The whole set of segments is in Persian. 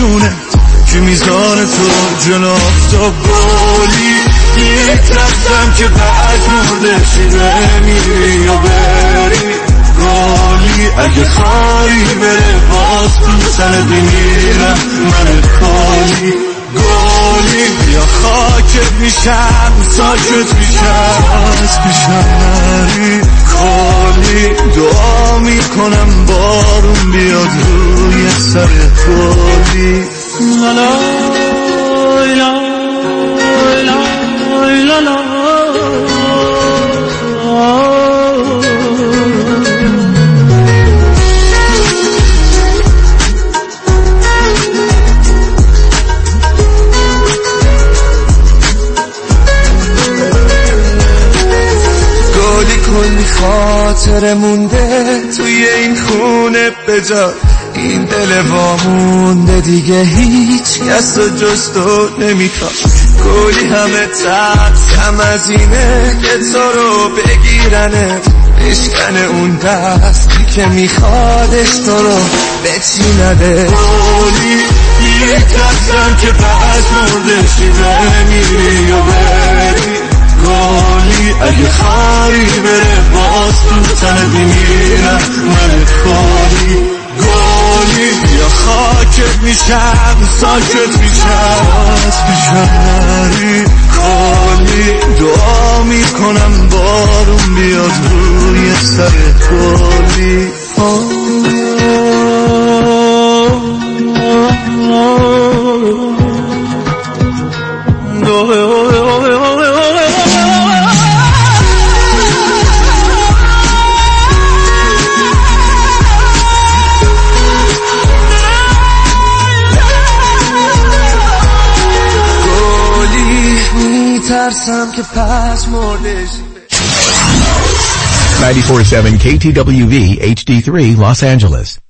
جونه که میزان تو جلو تا گلی یک رفتم که بعد مرده شیره میری یا بری. اگه خاری بره باز تو سر میرم. من کالی گلی یا خاکت میشم ساکت میشم از پیشم نری خالی دعا می‌کنم بارون بیاد روی سر گلی لا لا لا لا کلی خاطر مونده توی این خونه بجا این دل وامونده دیگه هیچ کس و جز تو نمی‌خواد. کلی همه ترسم از اینه که تو رو بگیرنه. بشکن اون دستی که میخوادش تو رو بچینده کلی یک که بعد مرده شیده میری بری. گالی اگه خاری بره باز تو تن میمیرم من خالی گالی یا خاکت میشم ساکت میشم. از پیشم نری خالی دعا می‌کنم بارون بیاد روی سر گالی میترسم که پس مردش 947 KTWV HD3 Los Angeles.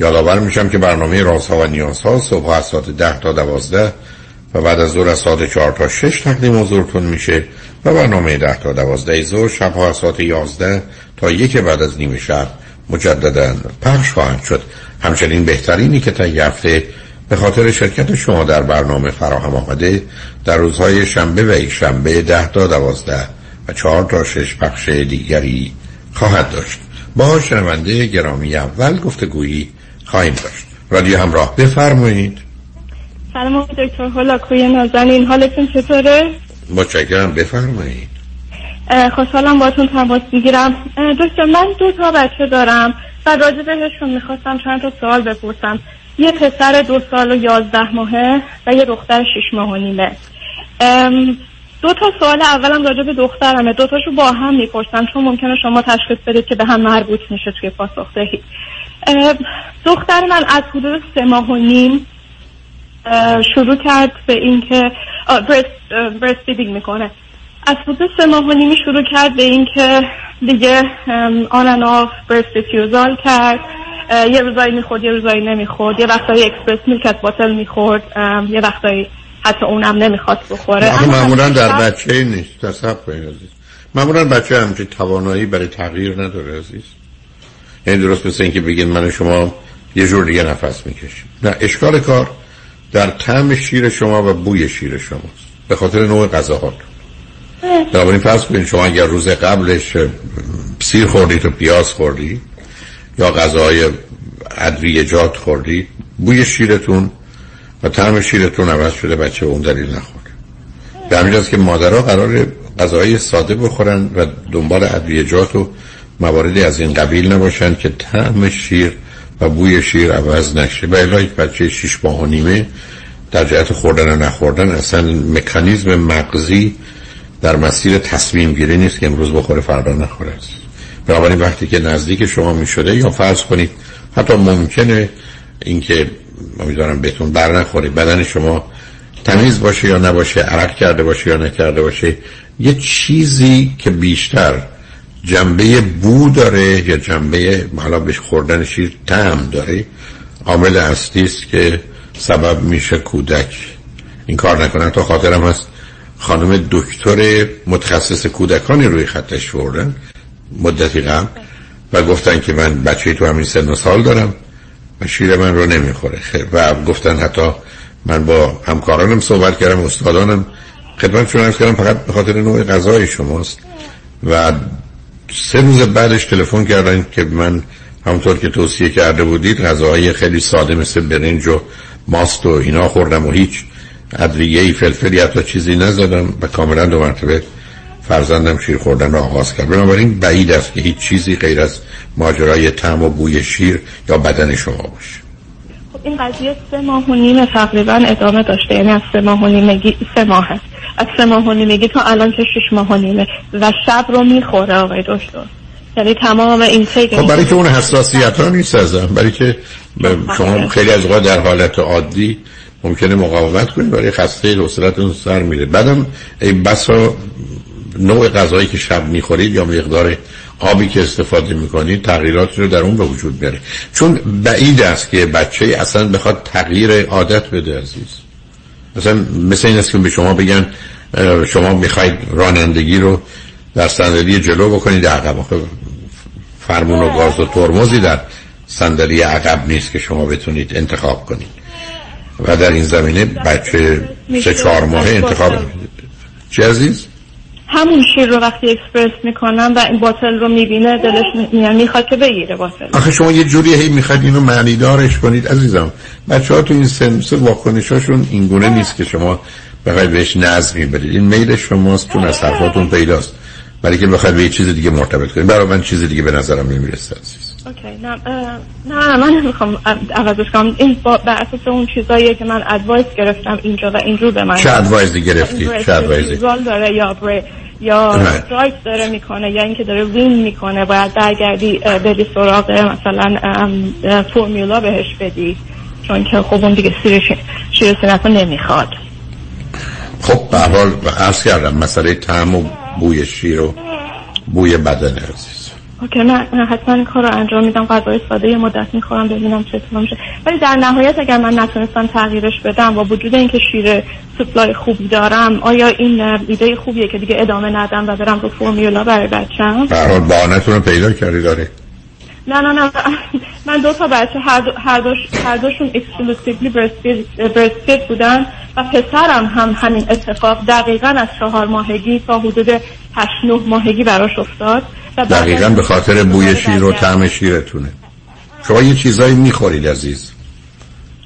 یادآور میشم که برنامه رازها و نیازها صبح از ساعت ده تا دوازده و بعد از ظهر از ساعت چهار تا شش تقدیم حضورتون میشه و برنامه ده تا دوازده ظهر شب از ساعت یازده تا یک بعد از نیمه شب مجددا پخش خواهند شد. همچنین بهترینی که تا هفته به خاطر شرکت شما در برنامه فراهم آمده در روزهای شنبه و یک شنبه ده تا دوازده و چهار تا شش پخش دیگری خواهد داشت. با شنونده گرامی اول گفتگویی خواهیم داشت. رادیو همراه. بفرمایید. سلام دکتر. هولاکوی نازنین. حالتون چطوره؟ متشکرم. بفرمایید. خوشحالم باتون تماس می‌گیرم. دکتر من دو تا بچه دارم و راجع بهشون می‌خواستم چند تا سوال بپرسم. یه پسر دو سال و یازده ماهه و یه دختر شش ماه و نیمه. دو تا سوال اولم راجع به دخترمه. دو تاشو با هم می‌پرسم چون ممکنه شما تشخیص بدید که به هم مربوط میشه توی پاسخ دهی. دختر من از حدود سه ماه و نیم شروع کرد به اینکه breastfeeding می‌کنه. از حدود سه ماه و نیمی شروع کرد به اینکه دیگه on and off breast refusal کرد. یه روزایی می‌خورد یه روزایی نمی‌خورد. یه وقتایی express milk از bottle می‌خورد یه وقتایی حتی اونم نمی‌خواست بخوره. آخه اما معمولا در بچه نیست. تصب کنید معمولا بچه همچین توانایی برای تغییر نداره عزیز. یعنی درست مثل اینکه بگین من و شما یه جور دیگه نفس می‌کشیم. نه اشکال کار در طعم شیر شما و بوی شیر شماست. به خاطر نوع غذاهات بنابراین فرض کنید شما اگر روز قبلش سیر خوردید و پیاز خوردید یا غذاهای ادویجات خوردید بوی شیرتون و طعم شیرتون عوض شده بچه به اون دلیل نخورده به همین که مادرها قرار غذای ساده بخورن و دنبال ادویجات و مواردی از این قبیل نباشن که طعم شیر و بوی شیر عوض نشه. و الا یک بچه شیش ماه و نیمه در جهت خوردن و نخوردن اصلا مکانیزم مغزی در مسیر تصمیم گیری نیست که امروز بخوره فردا نخوره. است بنابراین وقتی که نزدیک شما می شده یا فرض کنید حتی ممکنه اینکه امیدوارم بهتون بر نخوره بدن شما تمیز باشه یا نباشه عرق کرده باشه یا نکرده باشه یه چیزی که بیشتر جنبه بو داره یا جنبه حالا بهش خوردن شیر طعم داره؟ عامل اصلی است که سبب میشه کودک این کار نکنن تا خاطرم هست خانم دکتر متخصص کودکانی روی خطش بردن مدتی قبل و گفتن که من بچه تو همین سن و سال دارم و شیر من رو نمی‌خوره. و گفتن حتی من با همکارانم صحبت کردم استادانم. خدمتشون عرض کردم فقط به خاطر نوع غذای شماست. و سه روز بعدش تلفن کردن که من همونطور که توصیه کرده بودید غذاهای خیلی ساده مثل برنج و ماست و اینا خوردم و هیچ ادویه فلفلی حتی چیزی نزدم و کاملا دو مرتبه فرزندم شیر خوردن را آغاز کرد. بنابراین بعید است که هیچ چیزی غیر از ماجرای طعم و بوی شیر یا بدن شما باشه. این قضیه سه ماه و نیم تقریبا ادامه داشته. یعنی از سه ماه و نیمگی سه ماه هست از سه ماه و نیمگی تا الان که شش ماه و نیمه. و شب رو می‌خوره آقای دکتر. یعنی تمام این تیک خب برای که اون حساسیت ها نیست ازم. برای که ب- شما خیلی از اوقات در حالت عادی ممکنه مقاومت کنید برای خسته حوصلتون سر میره. بعدم ای بسا نوع غذایی که شب می‌خورید یا مقدار آبی که استفاده می‌کنید تغییراتی رو در اون به وجود بیاره چون بعید است که بچه اصلا بخواد تغییر عادت بده عزیز. مثلا مثل این است که به شما بگن شما می‌خواید رانندگی رو در صندلی جلو بکنید عقب. فرمون و گاز و ترمزی در صندلی عقب نیست که شما بتونید انتخاب کنید. و در این زمینه بچه سه چهار ماه انتخاب چی عزیز؟ همون شیر رو وقتی اکسپرس می‌کنم و این باتل رو می‌بینه دلش می- می‌خواد که بگیره باتل. آخه شما یه جوری هی می‌خواید اینو معنی دارش کنید عزیزم. بچه ها تو این سن سه واکنشاشون این گونه نیست که شما بخواید بهش نظمی بدید. این میل شماست چون از حرفاتون پیداست. برای که بخواید به یه چیز دیگه مرتبط کنید. برای من چیز دیگه به نظرم نمی‌رسه عزیز اوکی. نه نه من نمی‌خوام عوضش کنم. این با اساس اون چیزاییه که من ادوایس گرفتم اینجا و اینجور به من چه ادوایزی گرفتید چه ادوایزی رال داره یا یا. درایت داره می‌کنه یا اینکه داره وین می‌کنه باید برگردی بری سراغ مثلا فرمولا بهش بدی. چون که خب اون دیگه سیر شیر سنت رو نمی‌خواد. خب به حال عرض کردم مسئله طعم و بوی شیر و بوی بدن عزیز. اوکی من من حتما این کار رو انجام میدم غذای ساده یه مدت می‌خورم ببینم چه اتفاقی میشه ولی در نهایت اگر من نتونستم تغییرش بدم با وجود اینکه شیر سپلای خوبی دارم آیا این ایده خوبیه که دیگه ادامه ندم و برم رو فرمولا برای بچم به هر حال بهانه‌تون رو پیدا کردی داره نه نه نه من دو تا بچه هر, دو هر, دوش هر دوشون اکسکلوسیولی برستفید بودن و پسرم هم همین اتفاق دقیقا از چهار ماهگی تا حدود هشت نه ماهگی براش افتاد. دقیقا به خاطر بوی شیر و طعم شیرتونه. شما یه چیزایی می‌خورید عزیز.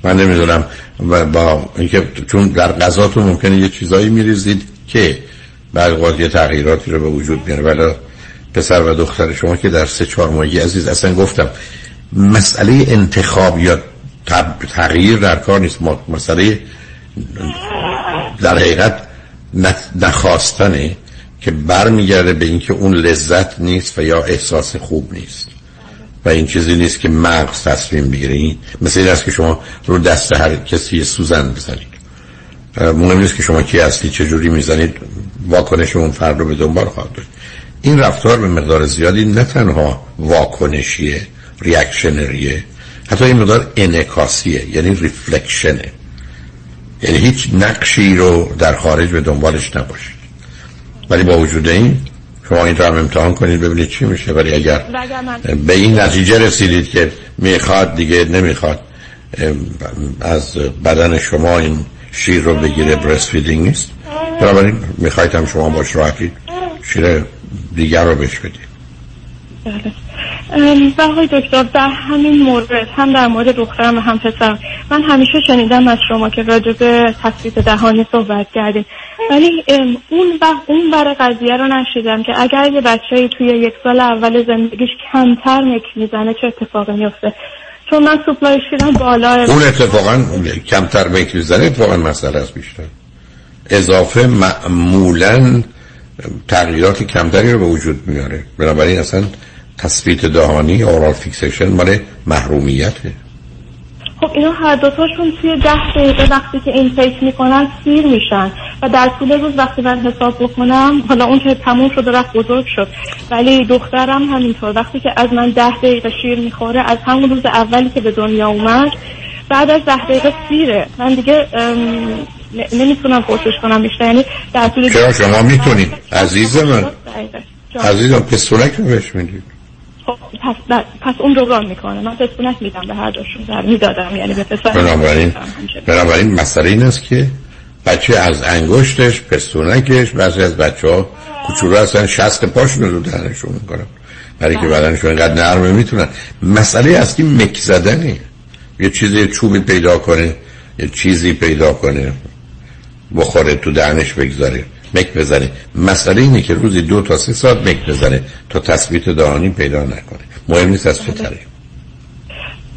من نمی‌دونم و با اینکه چون در غذاتون ممکنه یه چیزایی میریزید که بعد یه تغییراتی رو به وجود میاره ولی پسر و دختر شما که در سه چهار ماهگی عزیز اصلا گفتم مسئله انتخاب یا تغییر در کار نیست. مسئله در حقیقت نخ- نخواستنه. که برمیگرده به اینکه اون لذت نیست و یا احساس خوب نیست. و این چیزی نیست که مغز تصمیم بگیره. این مثل این است که شما رو دست هر کسی سوزن بزنید. مهم نیست که شما کی هستی چه جوری می‌زنید. واکنش اون فرد رو به دنبال خواهد داشت. این رفتار به مقدار زیادی نه تنها واکنشیه ریاکشنریه حتی این مقدار انکاسیه یعنی ریفلکشنه. یعنی هیچ نقشی رو در خارج به دنبالش نباشید. ولی با وجود این شما این رو هم امتحان کنید ببینید چی میشه. ولی اگر به این نتیجه رسیدید که می‌خواد دیگه نمی‌خواد از بدن شما این شیر رو بگیره breastfeeding نیست. بنابراین می‌خواید هم شما باش راحتید شیر دیگر رو بش بدید. بله. و آقای دکتر در همین مورد هم در مورد دخترم و هم پسرم من همیشه شنیدم از شما که راجع به تثبیت دهانی صحبت کردیم ولی اون و اون ور قضیه رو نشنیدم که اگر یه بچه توی یک سال اول زندگیش کمتر مک می‌زنه چه اتفاقی میفته چون من supply شیرم بالا اون اتفاقا کمتر مک می‌زنه اتفاقا مسئله است بیشتر. اضافه معمولا تغییرات کمتری رو به وجود میاره. بنابراین اصلا تثبیت دهانی oral fixation مال محرومیته خب اینا هر دوتاشون توی ده دقیقه وقتی که این فکر می‌کنن سیر میشن. و در طول روز وقتی من حساب بکنم حالا اون که تموم شد رفت بزرگ شد. ولی دخترم همینطور وقتی که از من ده دقیقه شیر می‌خوره از همون روز اولی که به دنیا اومد بعد از ده دقیقه سیره. من دیگه نمی‌تونم پرسش کنم بیشتر. یعنی در طول چرا؟ شما می‌تونید عزیز من. عزیزم پستونک رو بهش می‌دید خب پس, پس اون جبران می‌کنه. من پستونک میدم به هر در می‌دادم. یعنی به پسر بنابراین بنابراین مسئله این است که بچه از انگشتش پستونکش بعضی از بچه ها کوچولو هستن شست پاشون رو دهنشون می‌کنن. برای که بله. بدنشون اینقدر نرمه می‌تونن مسئله اصلی مک زدنه. یه چیزی چوبی پیدا کنه یه چیزی پیدا کنه بخوره تو دهنش بگذاره مک بزنه. مسئله اینه که روزی دو تا سه ساعت مک بزنه تا تثبیت دهانی پیدا نکنه. مهم نیست از چه طریق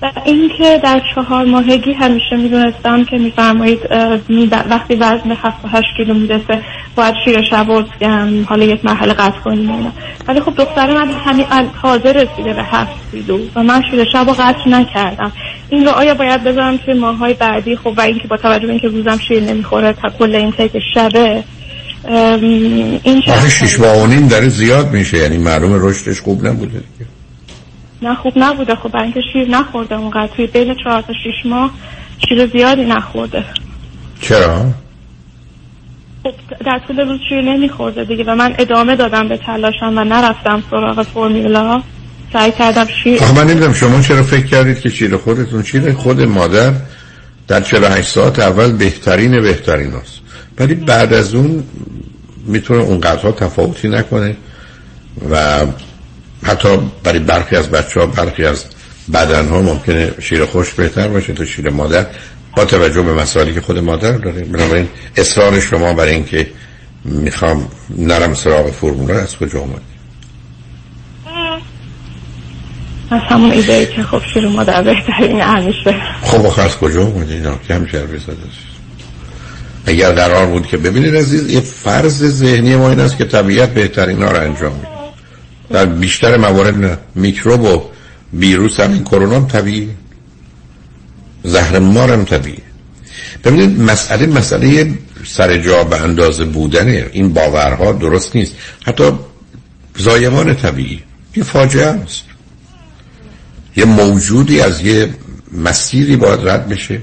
و اینکه در چهار ماهگی همیشه می‌دونستم که میفرمایید وقتی وزن 7 کیلو می‌رسه باید شیر شب حالا یک مرحله قطع کنیم اینا. ولی خب دختر من همین تازه رسیده به 7 کیلو و من شیر شب رو قطع نکردم. این رو آیا باید بذارم توی ماهای بعدی؟ خب و اینکه با توجه به اینکه روزم شیر نمی‌خوره تا کل این تک شبه این شیش ماه داره زیاد میشه یعنی معلوم رشدش خوب نبوده. دیگه نه خوب نبوده. خب اینکه شیر نخورده اونقدر توی بین چهار تا شیش ماه شیر زیادی نخورده. چرا؟ خب در طول روز شیر نمیخورده دیگه و من ادامه دادم به تلاشم و نرفتم سراغ فرمیلا سعی کردم شیر آخه من نمی‌دونم شما چرا فکر کردید که شیر خودتون شیر خود مادر در 48 ساعت اول بهترین بهترین است ولی بعد از اون می‌تونه اون قطعا تفاوتی نکنه و حتی برای برخی از بچه ها برخی از بدن ها ممکنه شیر خوش بهتر باشه تا شیر مادر. با توجه به مسائلی که خود مادر داره. بنابراین اصرار شما برای اینکه می‌خوام نرم سراغ فرموله از کجا اومد؟ از همون ایده که خب شیر مادر بهترین همیشه خب از کجا اومد اینا؟ زده اگر قرار بود که ببینید عزیز یه فرض ذهنی ما این است که طبیعت بهترین ها رو انجام میده. در بیشتر موارد میکروب و ویروس همین کرونا هم طبیعی زهر مار هم طبیعی ببینید مسئله مسئله سر جا به اندازه بودنه. این باورها درست نیست. حتی زایمان طبیعی. یه فاجعه است یه موجودی از یه مسیری باید رد بشه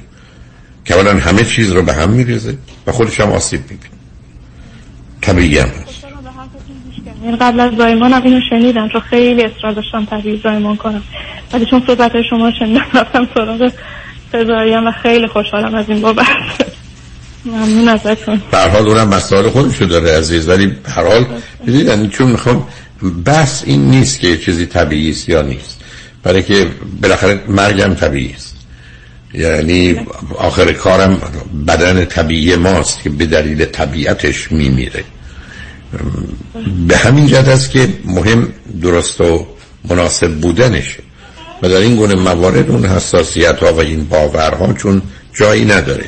که همه چیز رو به هم میریزه و خودش هم آسیب می‌بینه. طبیعی هم. این قبل از زایمانم اینو شنیدم چون خیلی اصرار داشتم طبیعی زایمان کنم. ولی چون صحبت شما شنیدم رفتم سراغ سزاریم و خیلی خوشحالم از این بابت. ممنون ازتون. به حال اونم مسائل خودشو داره عزیز ولی هر حال یعنی چون می‌خوام بس این نیست که چیزی طبیعی است یا نیست. برای که بالاخره مرگم طبیعی است. یعنی آخر کارم بدن طبیعی ماست که به دلیل طبیعتش میمیره. به همین جد است که مهم درست و مناسب بودنشه و در این گونه موارد اون حساسیت ها و این باورها چون جایی نداره.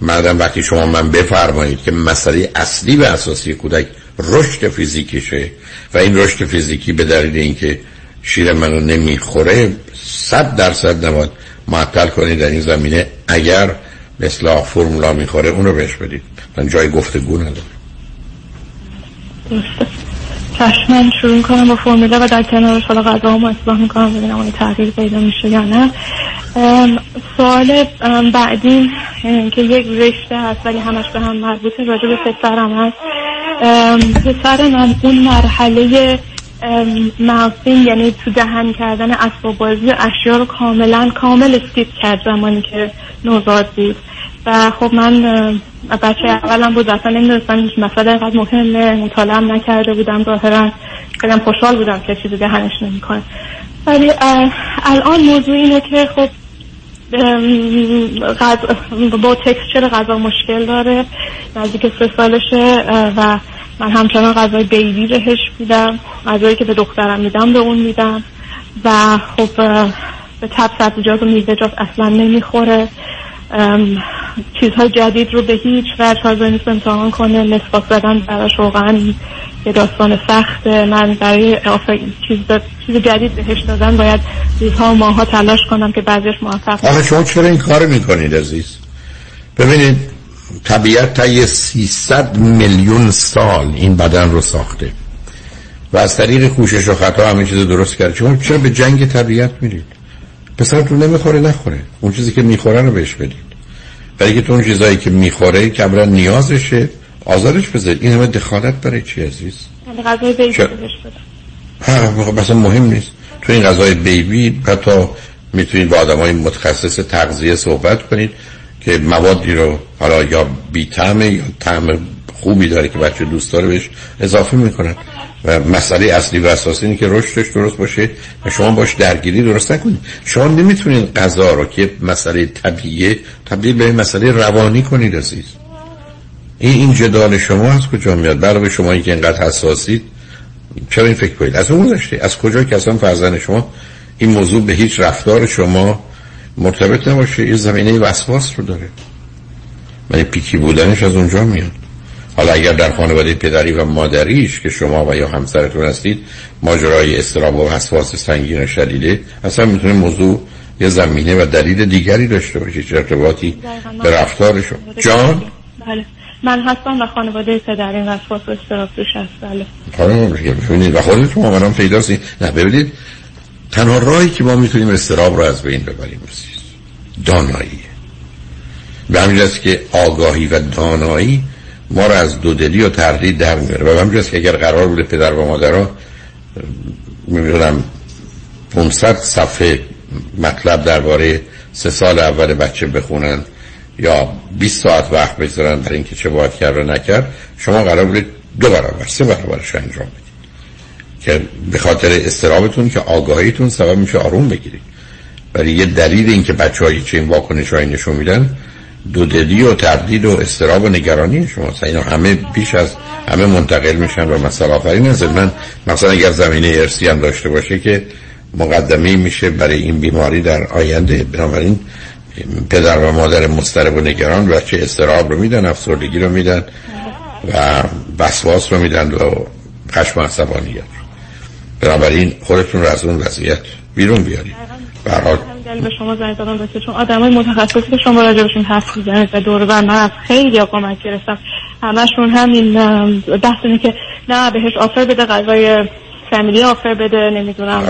مردم وقتی شما من بفرمایید که مسئله اصلی و اساسی کودک رشد فیزیکیشه و این رشد فیزیکی به دلیل اینکه شیر منو نمی‌خوره صد درصد نباید معطل کنید در این زمینه. اگر مثل فرمولا می‌خوره اونو بهش بدید. من جای گفتگو نداره چشم شروع کنم با فرمولا و در کنارش حالا غذا هم اصلاح می‌کنم ببینم اون تغییر پیدا میشه یا نه. سوال بعدی که یک رشته هست ولی همش به هم مربوطه راجع به پسرم هست. پسر من اون مرحله ماوسین یعنی تو دهن کردن اسباب بازی اشیا رو کاملا کامل اسکیپ کرد زمانی که نوزاد بود. و خب من بچه اولم بود اصلا نمی‌دونستم مسئله اینقدر مهمه مطالعه نکرده بودم ظاهرا. خیلی خوشحال بودم که چیزی دهنش نمی‌کنه. ولی الان موضوع اینه که خب با تکسچر غذا مشکل داره نزدیک سه سالشه و من همچنان غذای بیبی بهش میدم غذایی که به دخترم میدم به اون میدم. و خب به تب سبزیجات و میوه‌جات اصلا نمی‌خوره. چیزهای جدید رو به هیچ وجه حاضر نیست امتحان کنه. مسواک زدن براش واقعا یه داستان سخته. من برای چیز, چیز جدید بهش دادن باید روزها و ماها تلاش کنم که بعضیش موفق آخه شما چرا این کار می‌کنید عزیز؟ ببینید طبیعت تا 300 میلیون سال این بدن رو ساخته. و از طریق کوشش و خطا همه چیز درست کرد شما چرا به جنگ طبیعت میرید؟ پسرتون نمی‌خوره نخوره. اون چیزی که می‌خوره رو بهش بدید. برای که تو اون چیزایی که می‌خوره که امرا نیازشه. آزارش بذارید این همه دخالت برای چی عزیز؟ یعنی غذای بیبی ها مثلا مهم نیست. تو این غذای بیبی حتی می‌تونید با آدم های متخصص تغذیه صحبت کنید که موادی رو حالا یا بی یا طعم خوبی داره که بچه دوست داره بهش اضافه می‌کنن. و مسئله اصلی و اساسی اینه که رشدش درست باشه و شما باش درگیری درست نکنید. شما نمی‌تونید غذا رو که مسئله طبیعیه تبدیل به مسئله روانی کنید عزیز. این این جدال شما از کجا میاد؟ برای شما که اینقدر حساسید چرا این فکر کنید؟ از اون گذاشته از کجا که اصلا فرزن شما این موضوع به هیچ رفتار شما مرتبط نباشه؟ یه زمینه وسواس رو داره. ولی پیکی بودنش از اونجا میاد. حالا اگر در خانواده پدری و مادریش که شما و یا همسرتون هستید ماجرای استراب و وسواس سنگین و شدیده اصلا می‌تونه موضوع یه زمینه و دلیل دیگری داشته باشه چه ارتباطی به رفتارشون. جان؟ بله. من هستم و خانواده پدری وسواس و استراب دوش هست. بله. آره و خودتون آمدان پیداست نه ببینید تنها راهی که ما می‌تونیم استراب رو از بین ببریم دانایی. به همین که آگاهی و دانایی ما رو از دودلی و تردید در میاره. و همینجاست که اگر قرار بوده پدر و مادرها می‌دونم 500 صفحه مطلب درباره سه سال اول بچه بخونن یا 20 ساعت وقت بذارن در اینکه چه باید کرد و نکرد شما قرار بوده دو برابر سه برابرش انجام بدید. که به خاطر استرابتون که آگاهیتون سبب میشه آروم بگیرید. ولی یه دلیل اینکه بچه هایی چه این واکنش هایی نشون میدن دودلی و تردید و استراب و نگرانی شما. اینا همه بیش از همه منتقل میشن و مسئله آفرین. از من مثلا اگر زمینه ارسی هم داشته باشه که مقدمه میشه برای این بیماری در آینده. بنابراین پدر و مادر مسترب و نگران بچه استراب رو میدن افسردگی رو میدن و وسواس رو میدن و خشم عصبانیت بنابراین خودتون رو از اون وضعیت بیرون بیارید. برحال به شما زنگ دادم چون آدم های متخصصی که شما راجبشون حرف می‌زنید و دور و من از خیلی کمک گرفتم. همشون همین بحث اینه که نه بهش آفر بده غذای فامیلی آفر بده نمی‌دونم.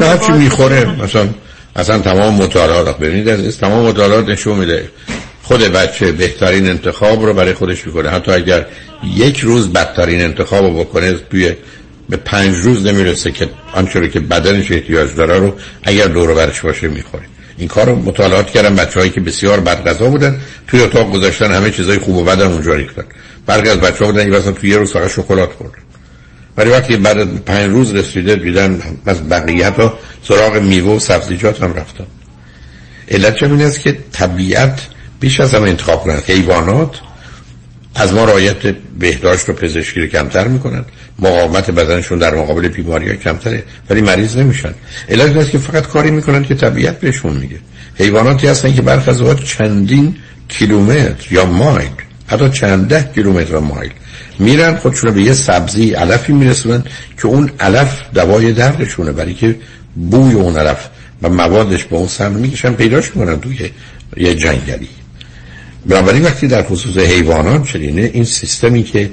نه چی می‌خوره؟ مثلا اصلا تمام مطالعات ببینید از تمام مطالعات نشون میده. خود بچه بهترین انتخاب رو برای خودش می‌کنه. حتی اگر یک روز بدترین انتخاب رو بکنه توی به پنج روز نمی‌رسه که آنچه که بدنش احتیاج داره رو اگر دور برش باشه می‌خوره. این کار رو مطالعات کردم بچه هایی که بسیار بد غذا بودن توی اتاق گذاشتن همه چیزای خوب و بدن اونجا ریختن برخی از بچه ها بودن این توی یه روز فقط شکلات خوردن. ولی وقتی بعد پنج روز رسیده دیدن از بقیه تا سراغ میوه و سبزیجات هم رفتن. علت چه است که طبیعت بیش از همه انتخاب کنند حیوانات از ما رایت بهداشت و پزشکی رو کمتر می‌کنن مقاومت بدنشون در مقابل بیماری ها کمتره ولی مریض نمیشن. علت است که فقط کاری می‌کنن که طبیعت بهشون میگه. حیواناتی هستن که برخ از چندین کیلومتر یا مایل حتی چند ده کیلومتر مایل میرن خودشون به یه سبزی علفی میرسونن که اون علف دوای دردشونه برای که بوی اون علف و موادش به اون سمت می‌کشن پیداش می‌کنن توی یه جنگلی. بنابراین وقتی در خصوص حیوانات چنینه این سیستمی که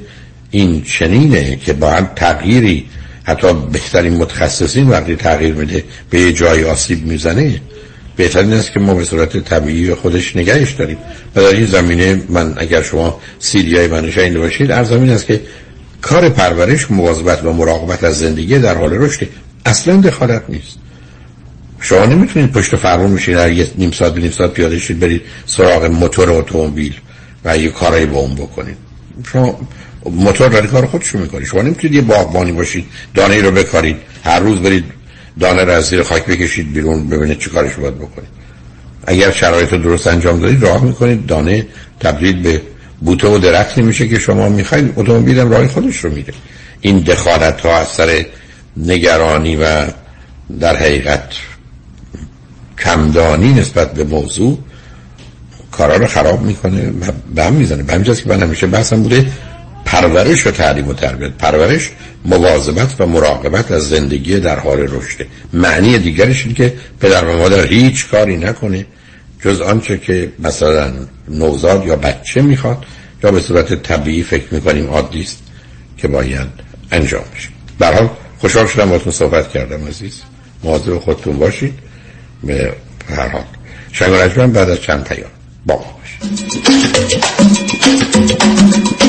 این چنینه که باید تغییری حتی بهترین متخصصین وقتی تغییر میده به یه جای آسیب می‌زنه. بهترین است که ما به صورت طبیعی خودش نگهش داریم. و در این زمینه من اگر شما سیدی های من شنیده باشید از زمین است که کار پرورش مواظبت و مراقبت از زندگی در حال رشد اصلا دخالت نیست. شما نمی‌تونید پشت فرمون بشین هر یه نیم ساعت نیم ساعت پیاده شید برید سراغ موتور اتومبیل و یه کارایی با اون بکنید. شما موتور داره کار خودشو می‌کنه شما نمی‌تونید یه باغبانی باشید دانه رو بکارید هر روز برید دانه رو از زیر خاک بکشید بیرون ببینید چه کارش باید بکنید. اگر شرایط رو درست انجام دادید راه می‌کنید. دانه تبدیل به بوته و درختی میشه که شما می‌خواید اتومبیل هم راه خودش رو میره این دخالت ها از سر نگرانی و در حقیقت کمدانی نسبت به موضوع کارا رو خراب می‌کنه و به هم می‌زنه. به که من همیشه بحثم بوده پرورش و تعلیم و تربیت. پرورش مواظبت و مراقبت از زندگی در حال رشده معنی دیگرش این که پدر و مادر هیچ کاری نکنه جز آنچه که مثلا نوزاد یا بچه می‌خواد. یا به صورت طبیعی فکر می‌کنیم عادی است که باید انجام بشه. در حال خوشحال شدم باتون صحبت کردم عزیز. مواظب خودتون باشید. به هر حال. شنگ بعد از چند پیام با ما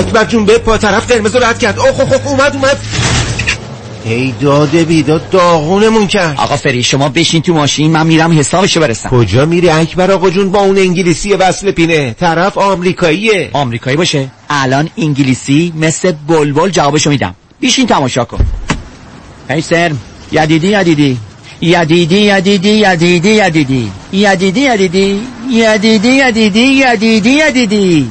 اکبر جون به پا طرف قرمز رد کرد. اوه اوه اومد اومد. ای داده بیداد داغونمون کرد. آقا فری شما بشین تو ماشین من میرم حسابشو برسم. کجا میری اکبر آقا جون؟ با اون انگلیسی وصل پینه. طرف آمریکاییه. آمریکایی باشه. الان انگلیسی مثل بلبل جوابشو میدم. بیشین تماشا کن. هی سرم یدیدی یدیدی. یدیدی یدیدی یدیدی یدیدی. یدیدی یدیدی. یدیدی یدیدی یدیدی یدیدی.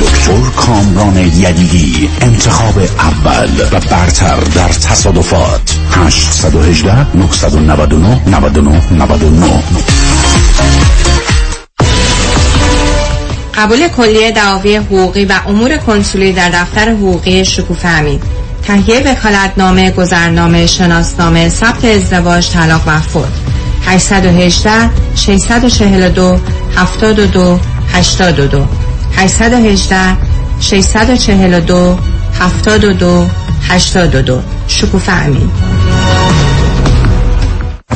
دکتر کامران یدیدی انتخاب اول و برتر در تصادفات. 818 999 99 99 قبول کلیه دعاوی حقوقی و امور کنسولی در دفتر حقوقی شکوفه امید تهیه وکالتنامه گذرنامه شناسنامه ثبت ازدواج طلاق و فوت. 818 642 72 82 818 642 72 82 شکوفه امید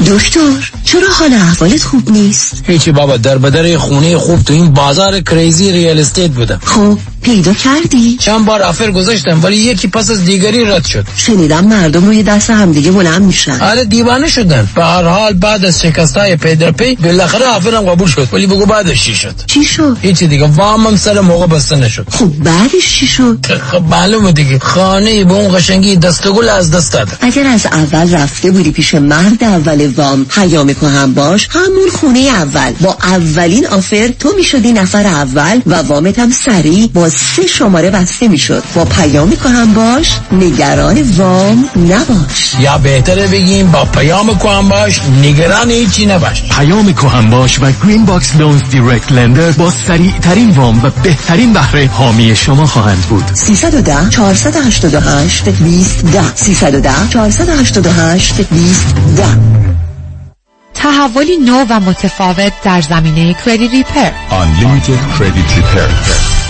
دکتر چرا حال احوالت خوب نیست؟ هیچی بابا در بدر خونه خوب تو این بازار crazy real estate بودم. خب پیدا کردی؟ چند بار offer گذاشتم ولی یکی پس از دیگری رد شد. شنیدم مردم روی دست همدیگه بلند میشن. آره دیوانه شدن. به هر حال بعد از شکستای پی در پی بالاخره offer م قبول شد ولی بگو بعدش چی شد؟ چی شد؟ هیچی دیگه وامم سر موقع بسته نشد. خب بعدش چی شد؟ خب معلومه دیگه. خانه به اون قشنگی دسته گل از دست داد اگر از اول رفته بودی پیش مرد اول وام پیام هم باش همون خونه اول. با اولین offer تو می‌شدی نفر اول و وامت هم سریع با سه شماره بسته می‌شد. با پیام هم باش نگران وام نباش. یا بهتره بگیم با پیام هم باش نگران هیچی نباش. پیام هم باش و Green Box Loans direct lender با سریع ترین وام و بهترین بهره حامی شما خواهند بود. 310 488 20 10 310 488 20 10 تحولی نو و متفاوت در زمینه کردیت ریپر Unlimited Credit Repair.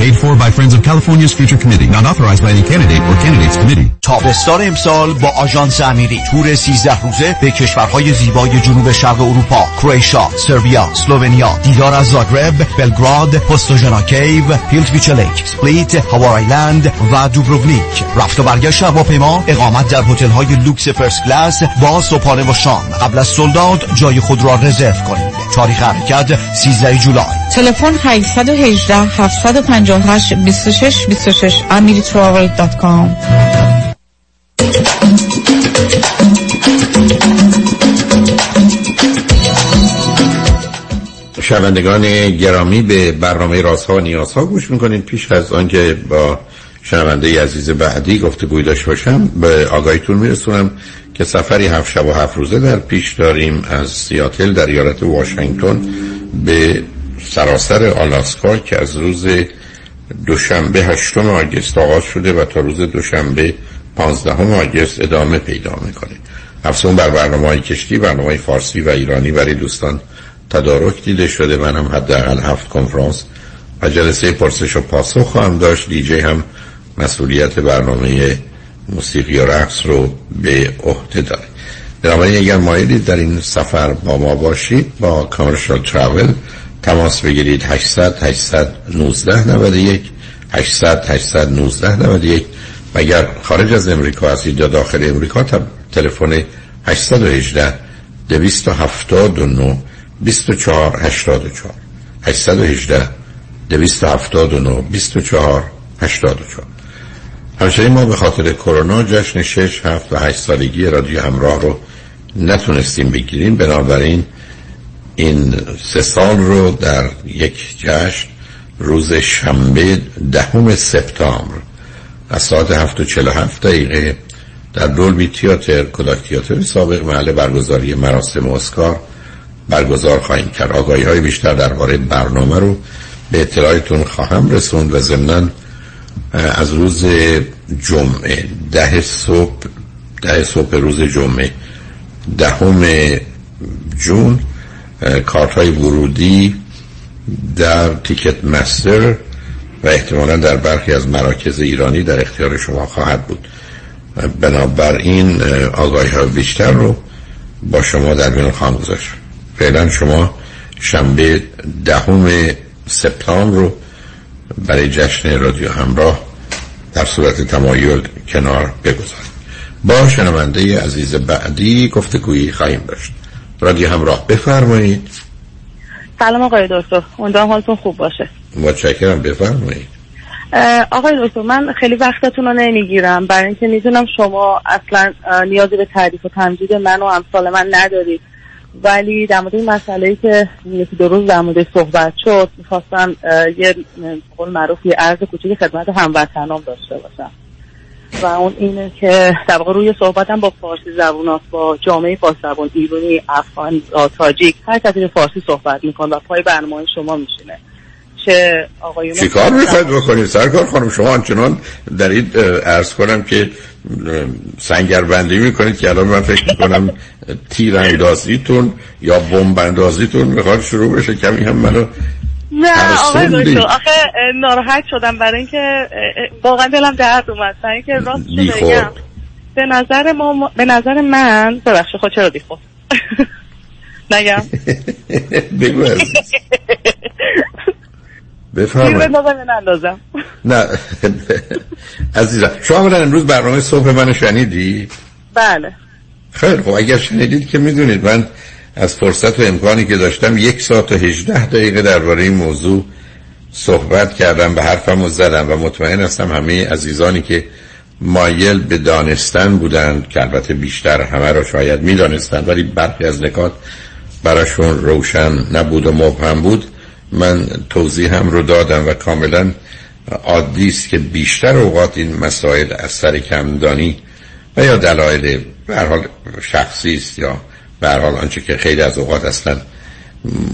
Paid for by Friends of California's Future Committee. Not authorized by any candidate or candidates committee. تابستان امسال با آژانس امیری تور 13 روزه به کشورهای زیبای جنوب شرق اروپا کرواتیا سربیا اسلوونیا دیدار از زاگرب بلگراد پوستوینا Cave هیلت Beach Lake سپلیت هاوار Island و دوبروونیک رفت و برگشت هواپیما اقامت در هتل های لوکس first class با صبحانه و شام قبل از sold out جای خود را رزرو کنید تاریخ حرکت 13 جولای تلفن 818 758 26 26 amiritravel.com شنوندگان گرامی به برنامه رازها و نیازها گوش می‌کنید. پیش از آنکه با شنونده عزیز بعدی گفته داشته باشم به آگاهیتون میرسونم که سفری هفت شب و هفت روزه در پیش داریم از سیاتل در ایالت واشنگتن به سراسر آلاسکا که از روز دوشنبه هشتم آگست آغاز شده و تا روز دوشنبه پانزدهم آگست ادامه پیدا می‌کنه. افزون بر برنامه های کشتی برنامه های فارسی و ایرانی برای دوستان تدارک دیده شده. هم حداقل هفت کنفرانس و جلسه پرسش و پاسخ خواهم داشت. دیجی هم مسئولیت برنامه موسیقی و رقص رو به عهده داره. بنابراین اگر مایلید در این سفر با ما باشید با کامرشال تراول تماس بگیرید. 800 819 91 800 819 91 و اگر خارج از امریکا هستید یا داخل امریکا؟ تلفن 818 279 24 84 818 279 24 84 همچنین ما به خاطر کرونا جشن 6 7 و 8 سالگی رادیو همراه رو نتونستیم بگیریم. بنابراین این سه سال رو در یک جشن روز شنبه دهم سپتامبر از ساعت هفت و چل هفت دقیقه در دولبی تیاتر کداک تیاتر سابق محل برگزاری مراسم اسکار برگزار خواهیم کرد. آگاهی های بیشتر درباره برنامه رو به اطلاعتون خواهم رسوند و ضمنا از روز جمعه ده صبح ده صبح روز جمعه دهم جون کارت های ورودی در تیکت مستر و احتمالا در برخی از مراکز ایرانی در اختیار شما خواهد بود. بنابراین آگاهی ها بیشتر رو با شما در میان خواهم گذاشت. فعلا شما شنبه دهم سپتامبر رو برای جشن رادیو همراه در صورت تمایل کنار بگذارید. با شنونده عزیز بعدی گفتگویی خواهیم داشت. رادیو همراه. بفرمایید. سلام آقای دکتر. امیدوارم حالتون خوب باشه. متشکرم. بفرمایید. آقای دکتر من خیلی وقتتون رو نمی‌گیرم. برای اینکه می‌دونم شما اصلا نیازی به تعریف و تمجید من و امثال من ندارید. ولی در مورد این مسئله ای که یکی دو روز در مورد صحبت شد می‌خواستم یه قول معروف یه عرض کوچیک خدمت هموطنام داشته باشم. و اون اینه که در واقع روی صحبتم با فارسی زبونات با جامعه فارسی زبون ایرانی افغان تاجیک هر کسی فارسی صحبت می‌کنه و پای برنامه شما میشینه. چه آقایون چی کار می‌خواید بکنید؟ سرکار خانم شما آنچنان دارید ارز کنم که سنگر بندی می‌کنید که الان من فکر می‌کنم تیر اندازیتون یا بمب اندازیتون می‌خواد شروع بشه. کمی هم منو نه آقای دکتر. آخه ناراحت شدم برای اینکه واقعا دلم درد اومد. برای اینکه راست بگم. به نظر ما به نظر من ببخشید خود چرا بیخود نگم. بگو بفرمایید. نه. عزیزم شما اولا امروز برنامه صبح منو شنیدی؟ بله. خیلی خب اگر شنیدید که می‌دونید. من از فرصت و امکانی که داشتم یک ساعت و هجده دقیقه درباره این موضوع صحبت کردم به حرفم و زدم و مطمئن هستم همه عزیزانی که مایل به دانستن بودند که البته بیشتر همه را شاید می‌دانستند ولی برخی از نکات براشون روشن نبود و مبهم بود. من توضیح هم رو دادم و کاملا عادی است که بیشتر اوقات این مسائل از سر کمدانی و یا دلایل به حال شخصی است یا به حال آنچه که خیلی از اوقات اصلا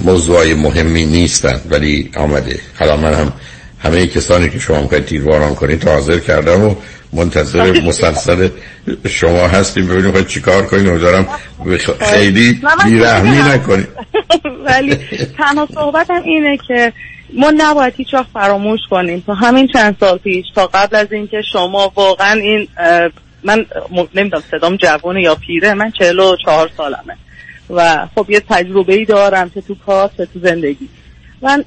موضوعی مهمی نیستند ولی آمده. حالا من هم همه کسانی که شما می‌خواید تیرواران کنید حاضر کردم و منتظر مسلسل شما هستیم ببینیم خواهد چیکار کنید امیدوارم خیلی بیرحمی نکنید ولی تنها صحبتم اینه که ما نباید هیچ وقت فراموش کنیم. تا همین چند سال پیش تا قبل از اینکه شما واقعا این من نمی‌دونم صدام جوانه یا پیره من چهل و چهار سالمه. و خب یه تجربه ای دارم چه تو کار چه تو زندگی. من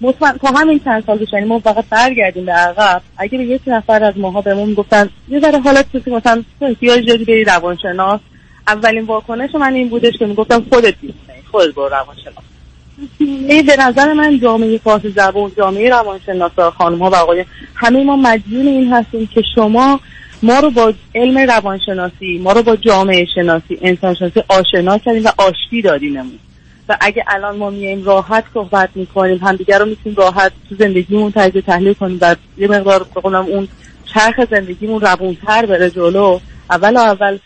مطمئن تا همین چند سال پیش یعنی ما فقط برگردیم به عقب اگه به یک نفر از ماها بهمون گفتن یه ذره حالت کسی مثلا احتیاج داری بری روانشناس. اولین واکنش من این بودش که می‌گفتم خودت نیستی خودت برو روانشناس. این به نظر من جامعه فارس زبان جامعه روانشناسا خانم ها و آقایان همه ما مدیون این هستیم که شما ما رو با علم روانشناسی ما رو با جامعه شناسی انسان شناسی آشنا کردیم و آشتی دادینمون و اگه الان ما میایم راحت صحبت می‌کنیم همدیگر رو می‌تونیم راحت تو زندگیمون تجزیه تحلیل کنیم و یه مقدار بقولم اون چرخ زندگیمون روونتر بره جلو. اول و اول